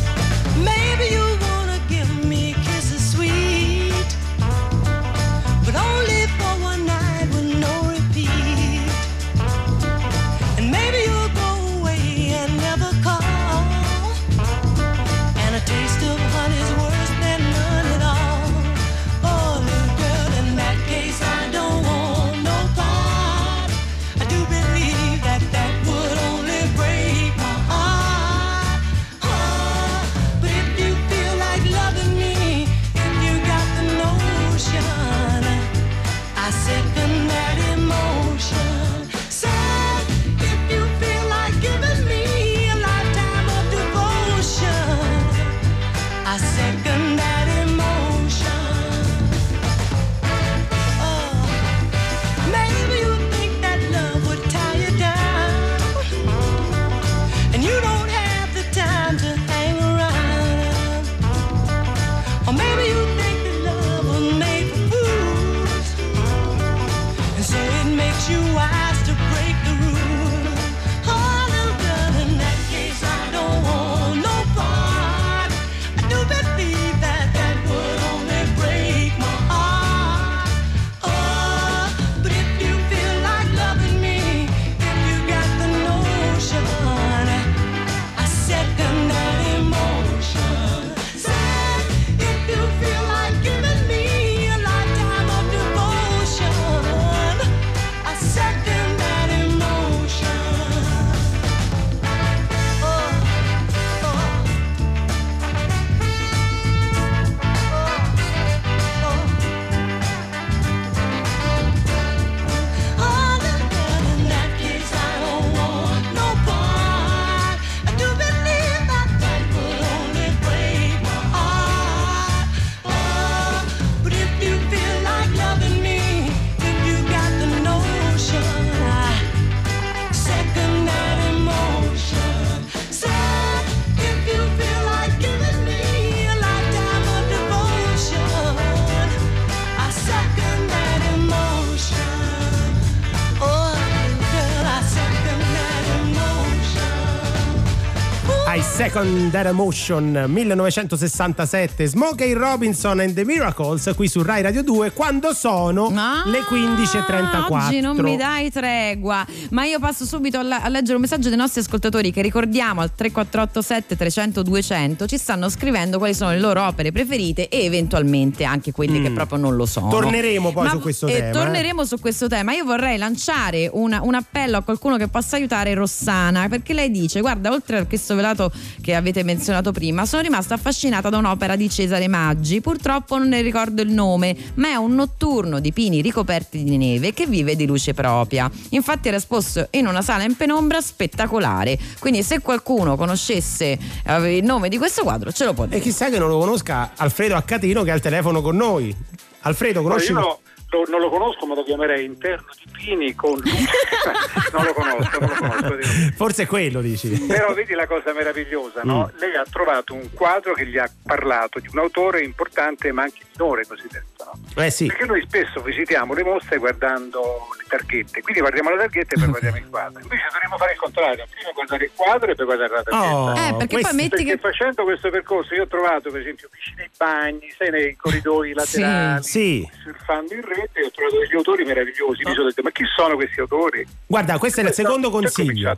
Second That Emotion 1967 Smokey Robinson and the Miracles qui su Rai Radio 2 quando sono le 15.34 Oggi non mi dai tregua, ma io passo subito a, leggere un messaggio dei nostri ascoltatori che ricordiamo al 3487 300 200 ci stanno scrivendo quali sono le loro opere preferite e eventualmente anche quelle che Mm. proprio non lo sono. Torneremo poi Ma- su questo e tema, eh. Torneremo su questo tema. Io vorrei lanciare una- un appello a qualcuno che possa aiutare Rossana perché lei dice: Guarda, oltre a questo velato che avete menzionato prima, sono rimasta affascinata da un'opera di Cesare Maggi. Purtroppo non ne ricordo il nome, ma è un notturno di pini ricoperti di neve che vive di luce propria. Infatti era esposto in una sala in penombra spettacolare. Quindi, se qualcuno conoscesse eh, il nome di questo quadro, ce lo può dire. E chissà che non lo conosca Alfredo Accatino che è al telefono con noi. Alfredo, conosci? Io lo- lo- non lo conosco, ma lo chiamerei interno di Pini con (laughs) non lo conosco, non lo conosco. Forse è quello, dici. Però vedi la cosa meravigliosa, no? Mm. Lei ha trovato un quadro che gli ha parlato di un autore importante ma anche minore cosiddetto, no? Eh sì. Perché noi spesso visitiamo le mostre guardando le targhette, quindi guardiamo la targhetta e poi (laughs) guardiamo il quadro. Invece dovremmo fare il contrario, prima guardare il quadro e poi guardare la targhetta. Oh, Eh, perché poi questo- metti Perché facendo questo percorso io ho trovato per esempio vicino ai bagni, sai nei corridoi laterali, Sì. surfando in rete ho trovato degli autori meravigliosi, mi sono detto ma chi sono questi autori? Guarda, questo è il secondo consiglio.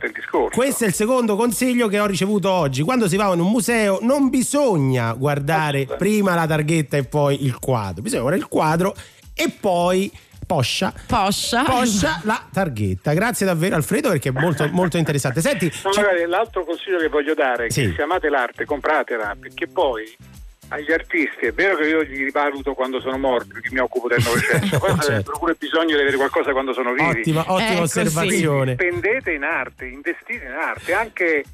Questo è il secondo consiglio che ho ricevuto oggi. Quando si va in un museo non bisogna guardare prima la targhetta e poi il quadro. Bisogna guardare il quadro e poi poscia, poscia, la targhetta. Grazie davvero Alfredo perché è molto, molto interessante. Senti, (laughs) No, magari l'altro consiglio che voglio dare è Sì. che se amate l'arte compratela perché poi agli artisti è vero che io li rivaluto quando sono morti perché mi occupo del Novecento (laughs) poi Certo. avrebbero pure bisogno di avere qualcosa quando sono vivi Ottima- ottima Ecco, osservazione. spendete in arte investite in arte anche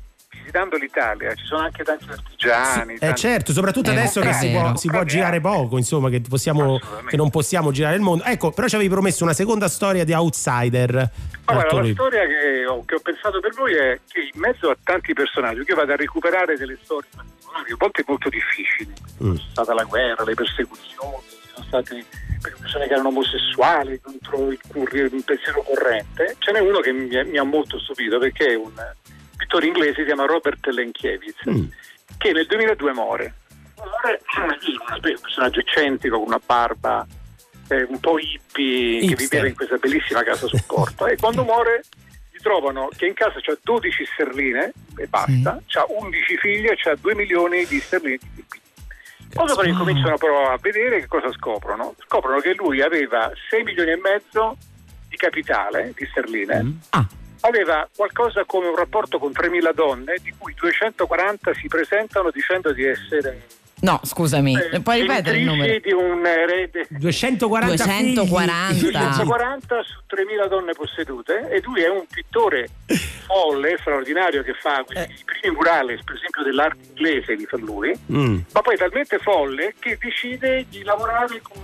visitando l'Italia ci sono anche tanti artigiani Eh tanti- certo, soprattutto Eh, adesso che si può, si può girare poco, insomma, che, possiamo, che non possiamo girare il mondo. Ecco, però ci avevi promesso una seconda storia di Outsider. Molto la storia che ho, che ho pensato per voi è che in mezzo a tanti personaggi io vado a recuperare delle storie particolari, a volte molto difficili. Mm. C'è stata la guerra, le persecuzioni, ci sono state persone che erano omosessuali contro il, il pensiero corrente. Ce n'è uno che mi, mi ha molto stupito perché è un pittore inglese, si chiama Robert Lenkiewicz, che nel 2002 muore. Muore un personaggio eccentrico con una barba eh, un po' hippie che Hipster. viveva in questa bellissima casa sul porto e quando muore gli trovano che in casa c'ha 12 sterline e basta, c'ha 11 figli e c'ha 2 milioni di sterline di PIL. Quando poi cominciano però a vedere che cosa scoprono? Scoprono che lui aveva 6 milioni e mezzo di capitale di sterline. Aveva qualcosa come un rapporto con 3.000 donne, di cui 240 si presentano dicendo di essere No, scusami, eh, puoi ripetere il numero? di un erede 240 240. 240 su 3.000 donne possedute e lui è un pittore folle, straordinario che fa questi i primi murales per esempio dell'arte inglese li fa lui Mm. ma poi è talmente folle che decide di lavorare con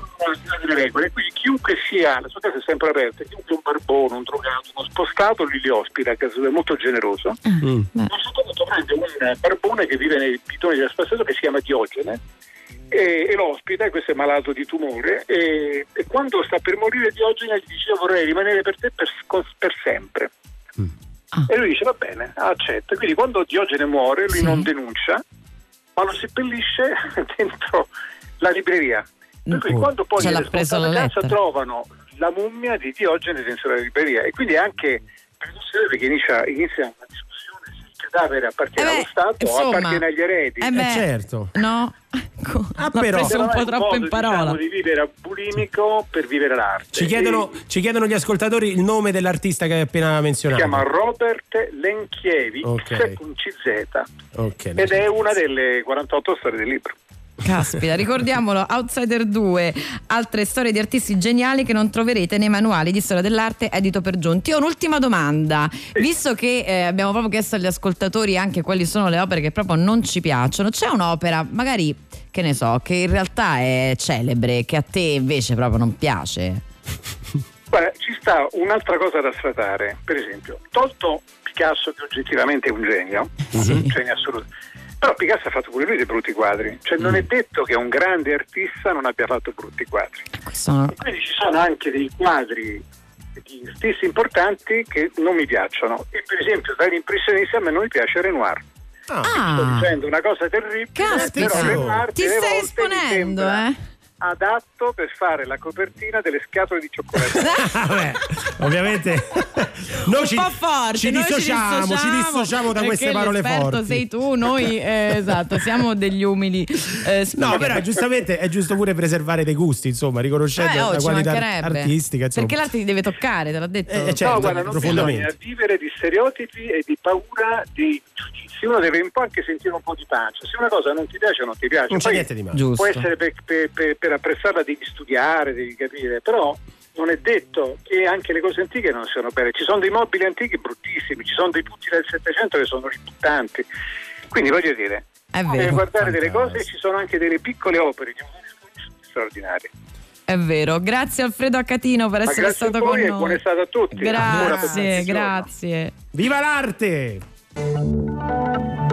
delle regole quindi chiunque sia, la sua casa è sempre aperta chiunque un barbone, un drogato, uno spostato lui li ospita, che è molto generoso Mm. a un certo punto prende un barbone che vive nei pitoni della spazzatura che si chiama Diogene e, e lo ospita, e questo è malato di tumore e, e quando sta per morire Diogene gli dice io vorrei rimanere per te per, per sempre. E lui dice va bene, accetta quindi quando Diogene muore lui non denuncia ma lo seppellisce (laughs) dentro la libreria. Per cui quando poi la a casa lettera. trovano la mummia di Diogene dentro la libreria. E quindi anche perché inizia, inizia una discussione se il cadavere appartiene Eh beh, allo Stato insomma. o appartiene agli eredi. Eh beh, certo. No, ecco, l'ha però- preso un Però è po' troppo in modo, parola. diciamo, di vivere bulimico per vivere l'arte Ci chiedono, ci chiedono gli ascoltatori il nome dell'artista che hai appena si menzionato. chiama Robert Lenkiewicz Ok. con CZ Ok, ed è una delle 48 storie del libro Caspita, ricordiamolo, Outsider 2, altre storie di artisti geniali che non troverete nei manuali di storia dell'arte edito per giunti. Ho un'ultima domanda, visto che eh, abbiamo proprio chiesto agli ascoltatori anche quali sono le opere che proprio non ci piacciono, c'è un'opera, magari, che ne so, che in realtà è celebre, che a te invece proprio non piace? Guarda, ci sta un'altra cosa da sfatare. Per esempio tolto Picasso che oggettivamente è un genio un genio assoluto però Picasso ha fatto pure lui dei brutti quadri. Cioè non è detto che un grande artista non abbia fatto brutti quadri. Sono- quindi ci sono anche dei quadri di artisti importanti che non mi piacciono. E per esempio dagli impressionisti a me non mi piace Renoir. Sto dicendo una cosa terribile, Caspita. però parti Ti stai esponendo, eh? Adatto per fare la copertina delle scatole di cioccolato. (laughs) Vabbè, ovviamente (laughs) noi ci, un po' forte, ci noi dissociamo, ci dissociamo da perché queste parole forti. sei tu, noi (laughs) eh, esatto, siamo degli umili. eh, No, però giustamente è giusto pure preservare dei gusti, insomma, riconoscendo Eh, oh, la qualità artistica. Insomma. Perché l'arte ti deve toccare, te l'ha detto. Eh, certo, no, guarda, non profondamente. bisogna vivere di stereotipi e di paura di giudizi. Uno deve un po' anche sentire un po' di pancia. Se una cosa non ti piace, non ti piace. Non c'è niente di male. Può essere per, per- per- per apprezzarla devi studiare, devi capire, però non è detto che anche le cose antiche non siano belle. Ci sono dei mobili antichi bruttissimi, ci sono dei putti del Settecento che sono ributtanti. Quindi voglio dire, È devi vero. guardare delle cose e ci sono anche delle piccole opere di un straordinarie. È vero. Grazie Alfredo Accatino per Ma essere stato con noi. buona estate a tutti. Buona Grazie, grazie. Viva l'arte! Música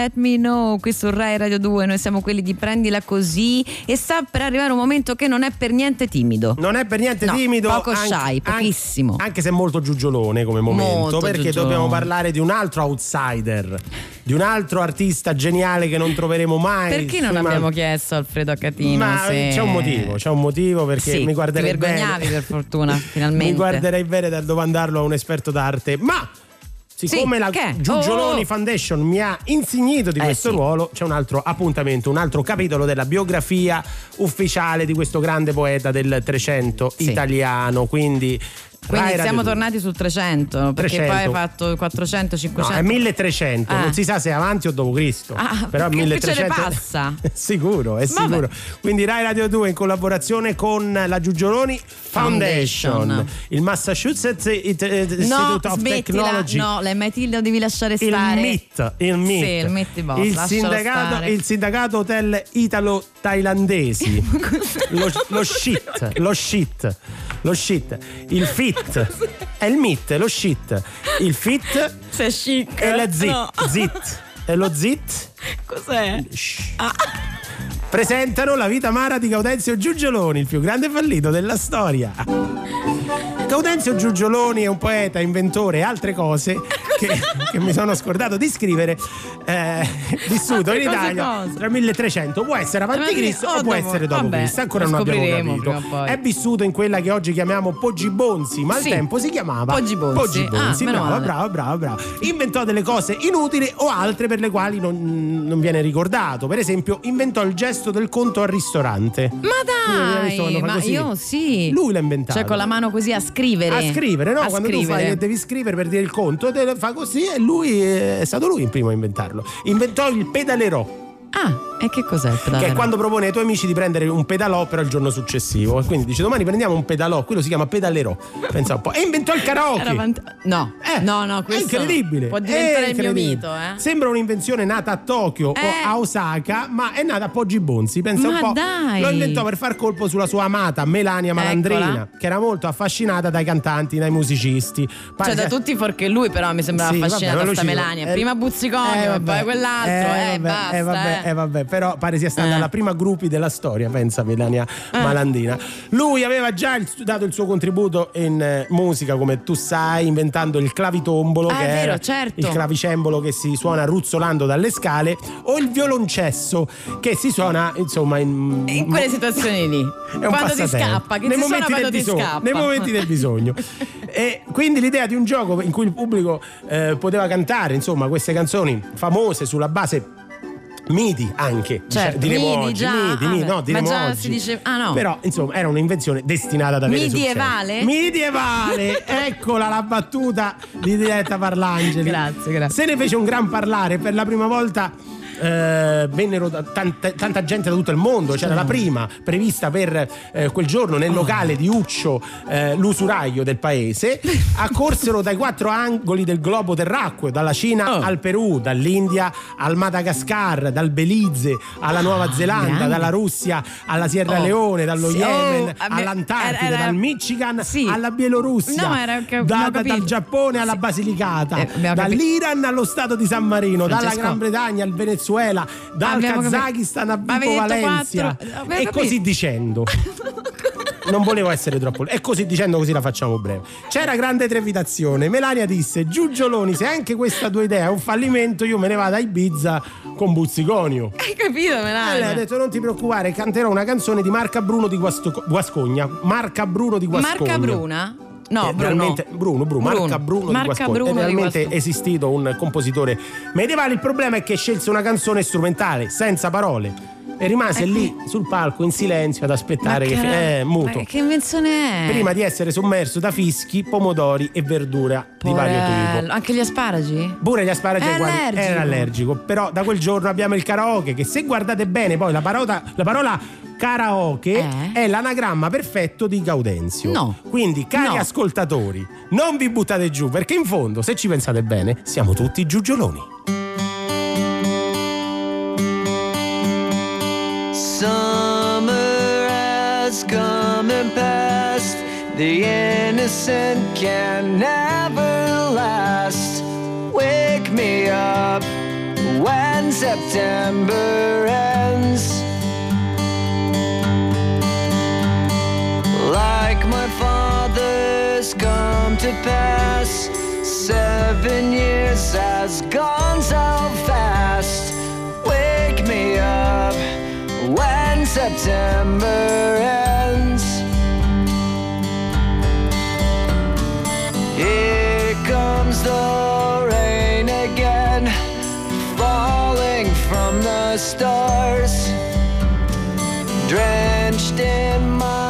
let me know. Qui su Rai Radio 2 noi siamo quelli di prendila così e sta per arrivare un momento che non è per niente timido. Non è per niente No, timido. poco anche- shy, pochissimo. Anche, anche se molto giugiolone come momento. Molto perché giugiolone. dobbiamo parlare di un altro outsider, di un altro artista geniale che non troveremo mai. Perché non abbiamo man- chiesto Alfredo Accatino? Ma se- c'è un motivo, c'è un motivo perché Sì, mi guarderei ti vergognavi bene. per fortuna, (laughs) finalmente. Mi guarderei bene dal domandarlo a un esperto d'arte, ma siccome Sì, la che? Giugioloni Oh, oh. Foundation mi ha insignito di Eh, questo sì. ruolo, c'è un altro appuntamento, un altro capitolo della biografia ufficiale di questo grande poeta del 300 Sì. italiano, quindi Quindi Rai siamo 2. tornati sul 300, perché 300. poi hai fatto 400, No, 500. è 1300, Ah. non si sa se è avanti o dopo Cristo. Ah, però che- che 1300 ce ne passa? (laughs) sicuro, è Vabbè. sicuro. Quindi Rai Radio 2 in collaborazione con la Giugioloni Foundation, Foundation. il Massachusetts It- eh, No, Institute of Technology. no, le MIT lo devi lasciare Il stare. MIT, il MIT. Sì, il MIT boss, il, sindacato, stare. il sindacato hotel italo-thailandesi. (laughs) lo, lo (laughs) shit, lo shit, lo shit, il fit, (laughs) è il MIT, lo shit, il fit Sei chic. e la zit, No. zit, e lo zit Cos'è? Ah. presentano la vita amara di Gaudenzio Giugioloni, il più grande fallito della storia. Gaudenzio Giugioloni è un poeta, inventore e altre cose che, che mi sono scordato di scrivere, eh, vissuto Altre in cose Italia cosa? tra 1300, può essere avanti Eh, Cristo o può essere dopo Vabbè, Cristo, ancora non abbiamo capito. È vissuto in quella che oggi chiamiamo Poggi Bonzi, ma al Sì. tempo si chiamava Poggi Bonzi. Poggi Bonzi. Ah, bravo, bravo, bravo, bravo. Inventò delle cose inutili o altre per le quali non, non viene ricordato. Per esempio, inventò il gesto del conto al ristorante. Ma dai, ma così? io sì. Lui l'ha inventato. Cioè con la mano così a scrivere. A scrivere, no? A Quando tu scrivere. fai che devi scrivere per dire il conto, fa così e lui è stato lui il primo a inventarlo. Inventò il pedalerò. Ah, e che cos'è il pedale? Che è quando propone ai tuoi amici di prendere un pedalò però il giorno successivo. E quindi dice domani prendiamo un pedalò, quello si chiama pedalerò. Pensa un po'. E inventò il karaoke. Avanti- No, Eh, no, no, È questo incredibile. Può diventare è il mio incredibile. mito, eh. Sembra un'invenzione nata a Tokyo Eh. o a Osaka, ma è nata a Poggi Bonzi. Pensa Ma un po'. dai. Lo inventò per far colpo sulla sua amata Melania Malandrina, Eccola. che era molto affascinata dai cantanti, dai musicisti. Pare Cioè da tutti fuorché lui però mi sembrava Sì, vabbè, affascinata ma lui sta ci- Melania. eh, Prima Buzziconio, eh, e vabbè, poi quell'altro, eh, vabbè, basta. eh, vabbè, eh. eh, vabbè, però pare sia stata Eh. la prima gruppi della storia, pensa Melania Malandina. Lui aveva già il- dato il suo contributo in eh, musica, come tu sai, inventando il clavitombolo, Ah, che è vero, certo. il clavicembalo che si suona ruzzolando dalle scale, o il violoncesso che si suona, insomma, in, In quelle situazioni lì. (laughs) è un quando ti scappa, che nei ti suona momenti quando del ti bisogno, scappa. nei momenti del bisogno. (laughs) e quindi l'idea di un gioco in cui il pubblico eh, poteva cantare, insomma, queste canzoni famose sulla base midi anche Certo, diremo midi oggi già, midi, midi, no ma diremo già oggi si dice- ah, no. però insomma era un'invenzione destinata ad avere Medievale? successo medievale (laughs) eccola la battuta di Diletta Parlangeli Grazie, grazie. se ne fece un gran parlare per la prima volta eh, vennero da- tanta, gente da tutto il mondo c'era la prima prevista per eh, quel giorno nel locale di Uccio eh, l'usuraio del paese (laughs) accorsero dai quattro angoli del globo terracqueo dalla Cina Oh. al Perù dall'India al Madagascar dal Belize alla Nuova Zelanda grande. dalla Russia alla Sierra Oh, Leone dallo sì, Yemen oh, abbi- all'Antartide era- era- dal Michigan Sì. alla Bielorussia No, era- che- da- da- dal. Giappone alla Basilicata Eh, dall'Iran allo Stato di San Marino dalla Francesco. Gran Bretagna al Venezuela dal Abbiamo capito. Kazakistan a detto Valencia. quattro- e così dicendo. (laughs) Non volevo essere troppo e così dicendo così la facciamo breve. C'era grande trepitazione Melania disse Giugioloni se anche questa tua idea è un fallimento io me ne vado a Ibiza con Buzziconio Hai capito, e lei ha Melania? detto non ti preoccupare canterò una canzone di Marca Bruno di Guasto- Guascogna. Marca Bruno di Guascogna. Marca Bruna? No, è Bruno. realmente- Bruno, Bruno, Bruno. Marca Bruno Marca di. Bruno è realmente esistito un compositore medievale. Il problema è che scelse una canzone strumentale, senza parole. E rimase lì sul palco in silenzio ad aspettare che. che- Eh, muto. ma che invenzione è? Prima di essere sommerso da fischi, pomodori e verdura di vario Porello. tipo. Anche gli asparagi? Pure gli asparagi È allergico. era allergico. Però da quel giorno abbiamo il karaoke, che se guardate bene, poi la parola, la parola karaoke Eh? è l'anagramma perfetto di Gaudenzio. No. Quindi, cari No. ascoltatori, non vi buttate giù, perché in fondo, se ci pensate bene, siamo tutti giugioloni. Summer has come and passed. The innocent can never last. Wake me up September ends. Like my father's come to pass, seven years has gone so fast. Wake me up when September ends. Here comes the rain again, falling from the stars, drenched in my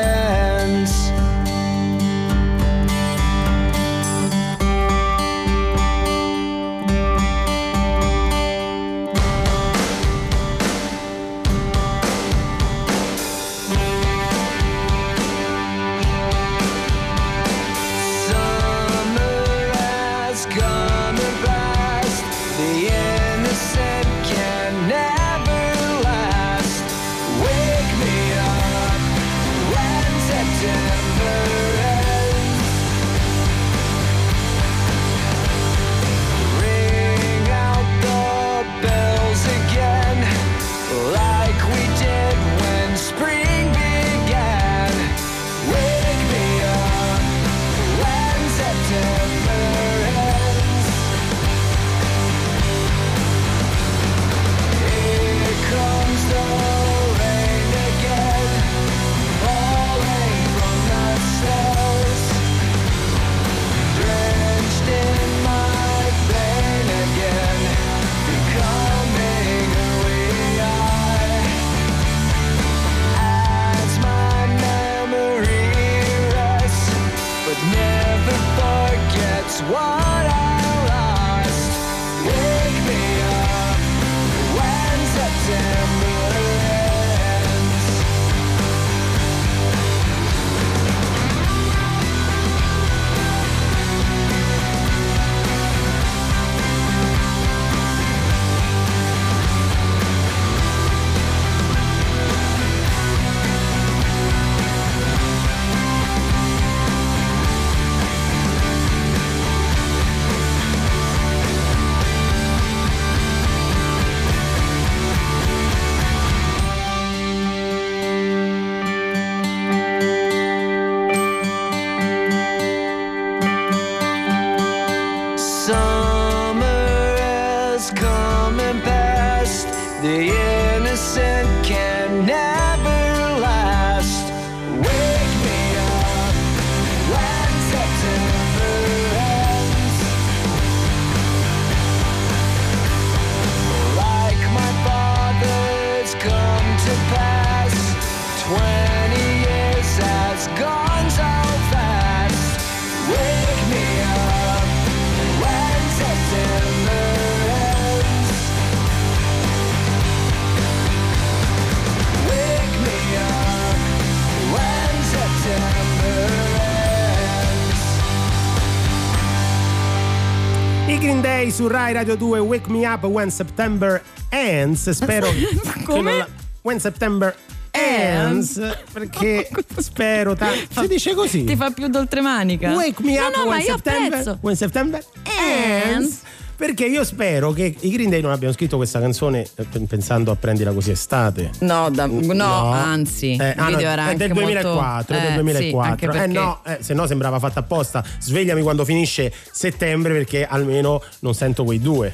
Su Rai Radio 2 Wake Me Up When September Ends spero che Come? non la- When September Ends perché spero tanto si dice così Ti fa più d'oltremanica. Wake Me no, Up no, When September. When September Ends perché io spero che i Green Day non abbiano scritto questa canzone eh, pensando a prendila così estate No, da- no, No. anzi, Eh, ah, no, video era è anche del 2004, molto... è del eh, 2004. sì, eh perché- no, eh, se no sembrava fatta apposta. Svegliami quando finisce settembre perché almeno non sento quei due.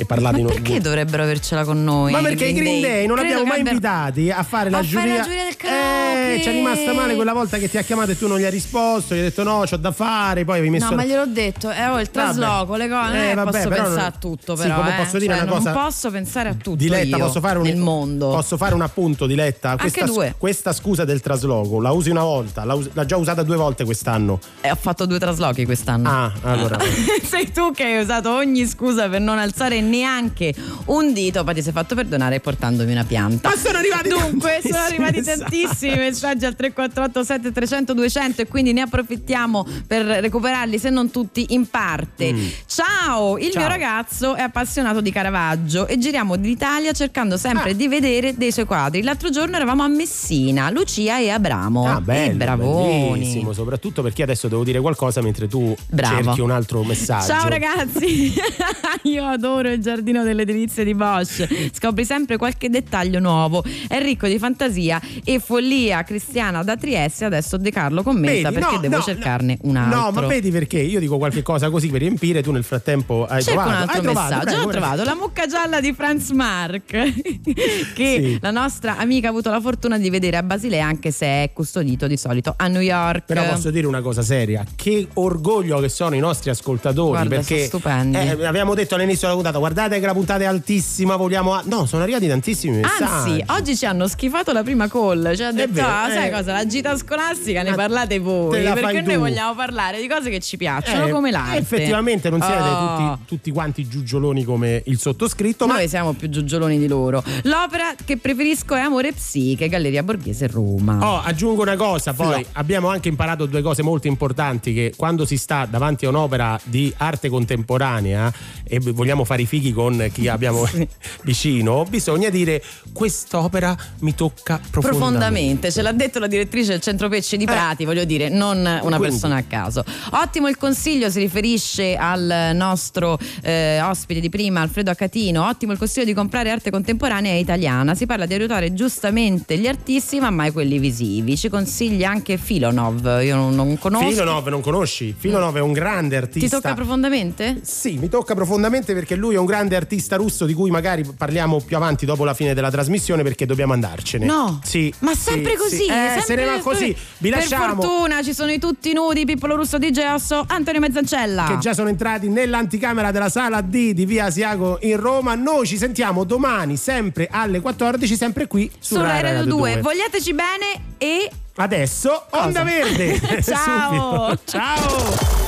E parlate in Perché dovrebbero avercela con noi? Ma perché i Green Day non Credo abbiamo mai abbiano- invitati a fare la A fare giuria. la giuria del karaoke. Eh, ci è rimasta male quella volta che ti ha chiamato e tu non gli hai risposto, gli hai detto no, c'ho da fare, poi avevi messo No, ma gliel'ho detto, eh, ho il trasloco, le cose, non Eh, che vabbè, posso pensare non- a tutto, sì, però. come eh. posso dire Cioè, una cosa- Non posso pensare a tutto. Diletta, posso fare un nel mondo. Posso fare un appunto, Diletta? Questa, due. questa scusa del trasloco la usi una volta, l'ha, us- l'ha già usata due volte quest'anno. E ho fatto due traslochi quest'anno. Ah, allora. (laughs) Sei tu che hai usato ogni scusa per non alzare neanche un dito, poi ti sei fatto perdonare portandomi una pianta. Ma sono arrivati Dunque, sono arrivati tantissimi messaggi al 348 7300 200 e quindi ne approfittiamo per recuperarli, se non tutti, in parte. Mm. Ciao, il Ciao. mio ragazzo è appassionato di Caravaggio e giriamo d'Italia cercando Ah. sempre di vedere dei suoi quadri. L'altro giorno eravamo a Messina, Lucia e Abramo. Ah, bello, e bravoni. bellissimo, soprattutto perché adesso devo dire qualcosa mentre tu Bravo. cerchi un altro messaggio. Ciao ragazzi, (laughs) io adoro il giardino delle delizie di Bosch. Scopri sempre qualche dettaglio nuovo. È ricco di fantasia e follia cristiana da Trieste. Adesso De Carlo commenta Vedi, perché no, devo no, cercarne un altro. No, ma vedi perché io dico qualche cosa così per riempire, tu nel frattempo hai Cerco trovato. un altro hai trovato, messaggio. prego, Ho trovato la mucca gialla di Franz Mark, (laughs) che Sì. la nostra amica ha avuto la fortuna di vedere a Basilea, anche se è custodito di solito a New York. Però posso dire una cosa seria, che orgoglio che sono i nostri ascoltatori Guarda, perché eh, abbiamo detto all'inizio della puntata, guardate che la puntata è altissima, vogliamo a-" No, sono arrivati tantissimi messaggi. Anzi, oggi ci hanno schifato la prima call. Ci ha detto: vero, "Ah, sai eh. cosa? La gita scolastica ne parlate voi. Perché noi tu." vogliamo parlare di cose che ci piacciono, Eh, come l'arte. Effettivamente non siete Oh. tutti, tutti quanti giugioloni come il sottoscritto, ma Noi siamo più giugioloni di loro. L'opera che preferisco è Amore Psiche, Galleria Borghese, Roma. Oh, aggiungo una cosa, poi No. abbiamo anche imparato due cose molto importanti che quando si sta davanti a un'opera di arte contemporanea e vogliamo fare i fighi con chi abbiamo (laughs) vicino, bisogna dire quest'opera mi tocca profondamente. Profondamente, ce l'ha detto la direttrice del Centro Pesce di Prati, voglio dire, non una Eh. Quindi. persona a caso. Ottimo il consiglio, si riferisce al nostro eh, ospite di prima, Alfredo Acatino. Ottimo il consiglio di comprare arte contemporanea italiana. Si parla di aiutare giustamente gli artisti, ma mai quelli visivi. Ci consiglia anche Filonov. Io non, non conosco. Filonov non conosci? Filonov è un grande Ti artista. tocca profondamente? Sì, mi tocca profondamente perché lui è un grande artista russo di cui magari parliamo più avanti dopo la fine della trasmissione perché dobbiamo andarcene. No. Sì. Ma sì, sempre così, sì. Eh, sempre se ne va così. Vi per lasciamo. fortuna ci sono i tutti nudi, Pippolo Russo di Geosso, Antonio Mezzancella. che già sono entrati nell'anticamera della sala D di Via Asiago in Roma. Noi ci sentiamo domani, sempre alle 14, sempre qui su, su Rai Rai Radio 2. 2. Vogliateci bene e Adesso, Onda Cosa? Verde. (laughs) Ciao. Ciao.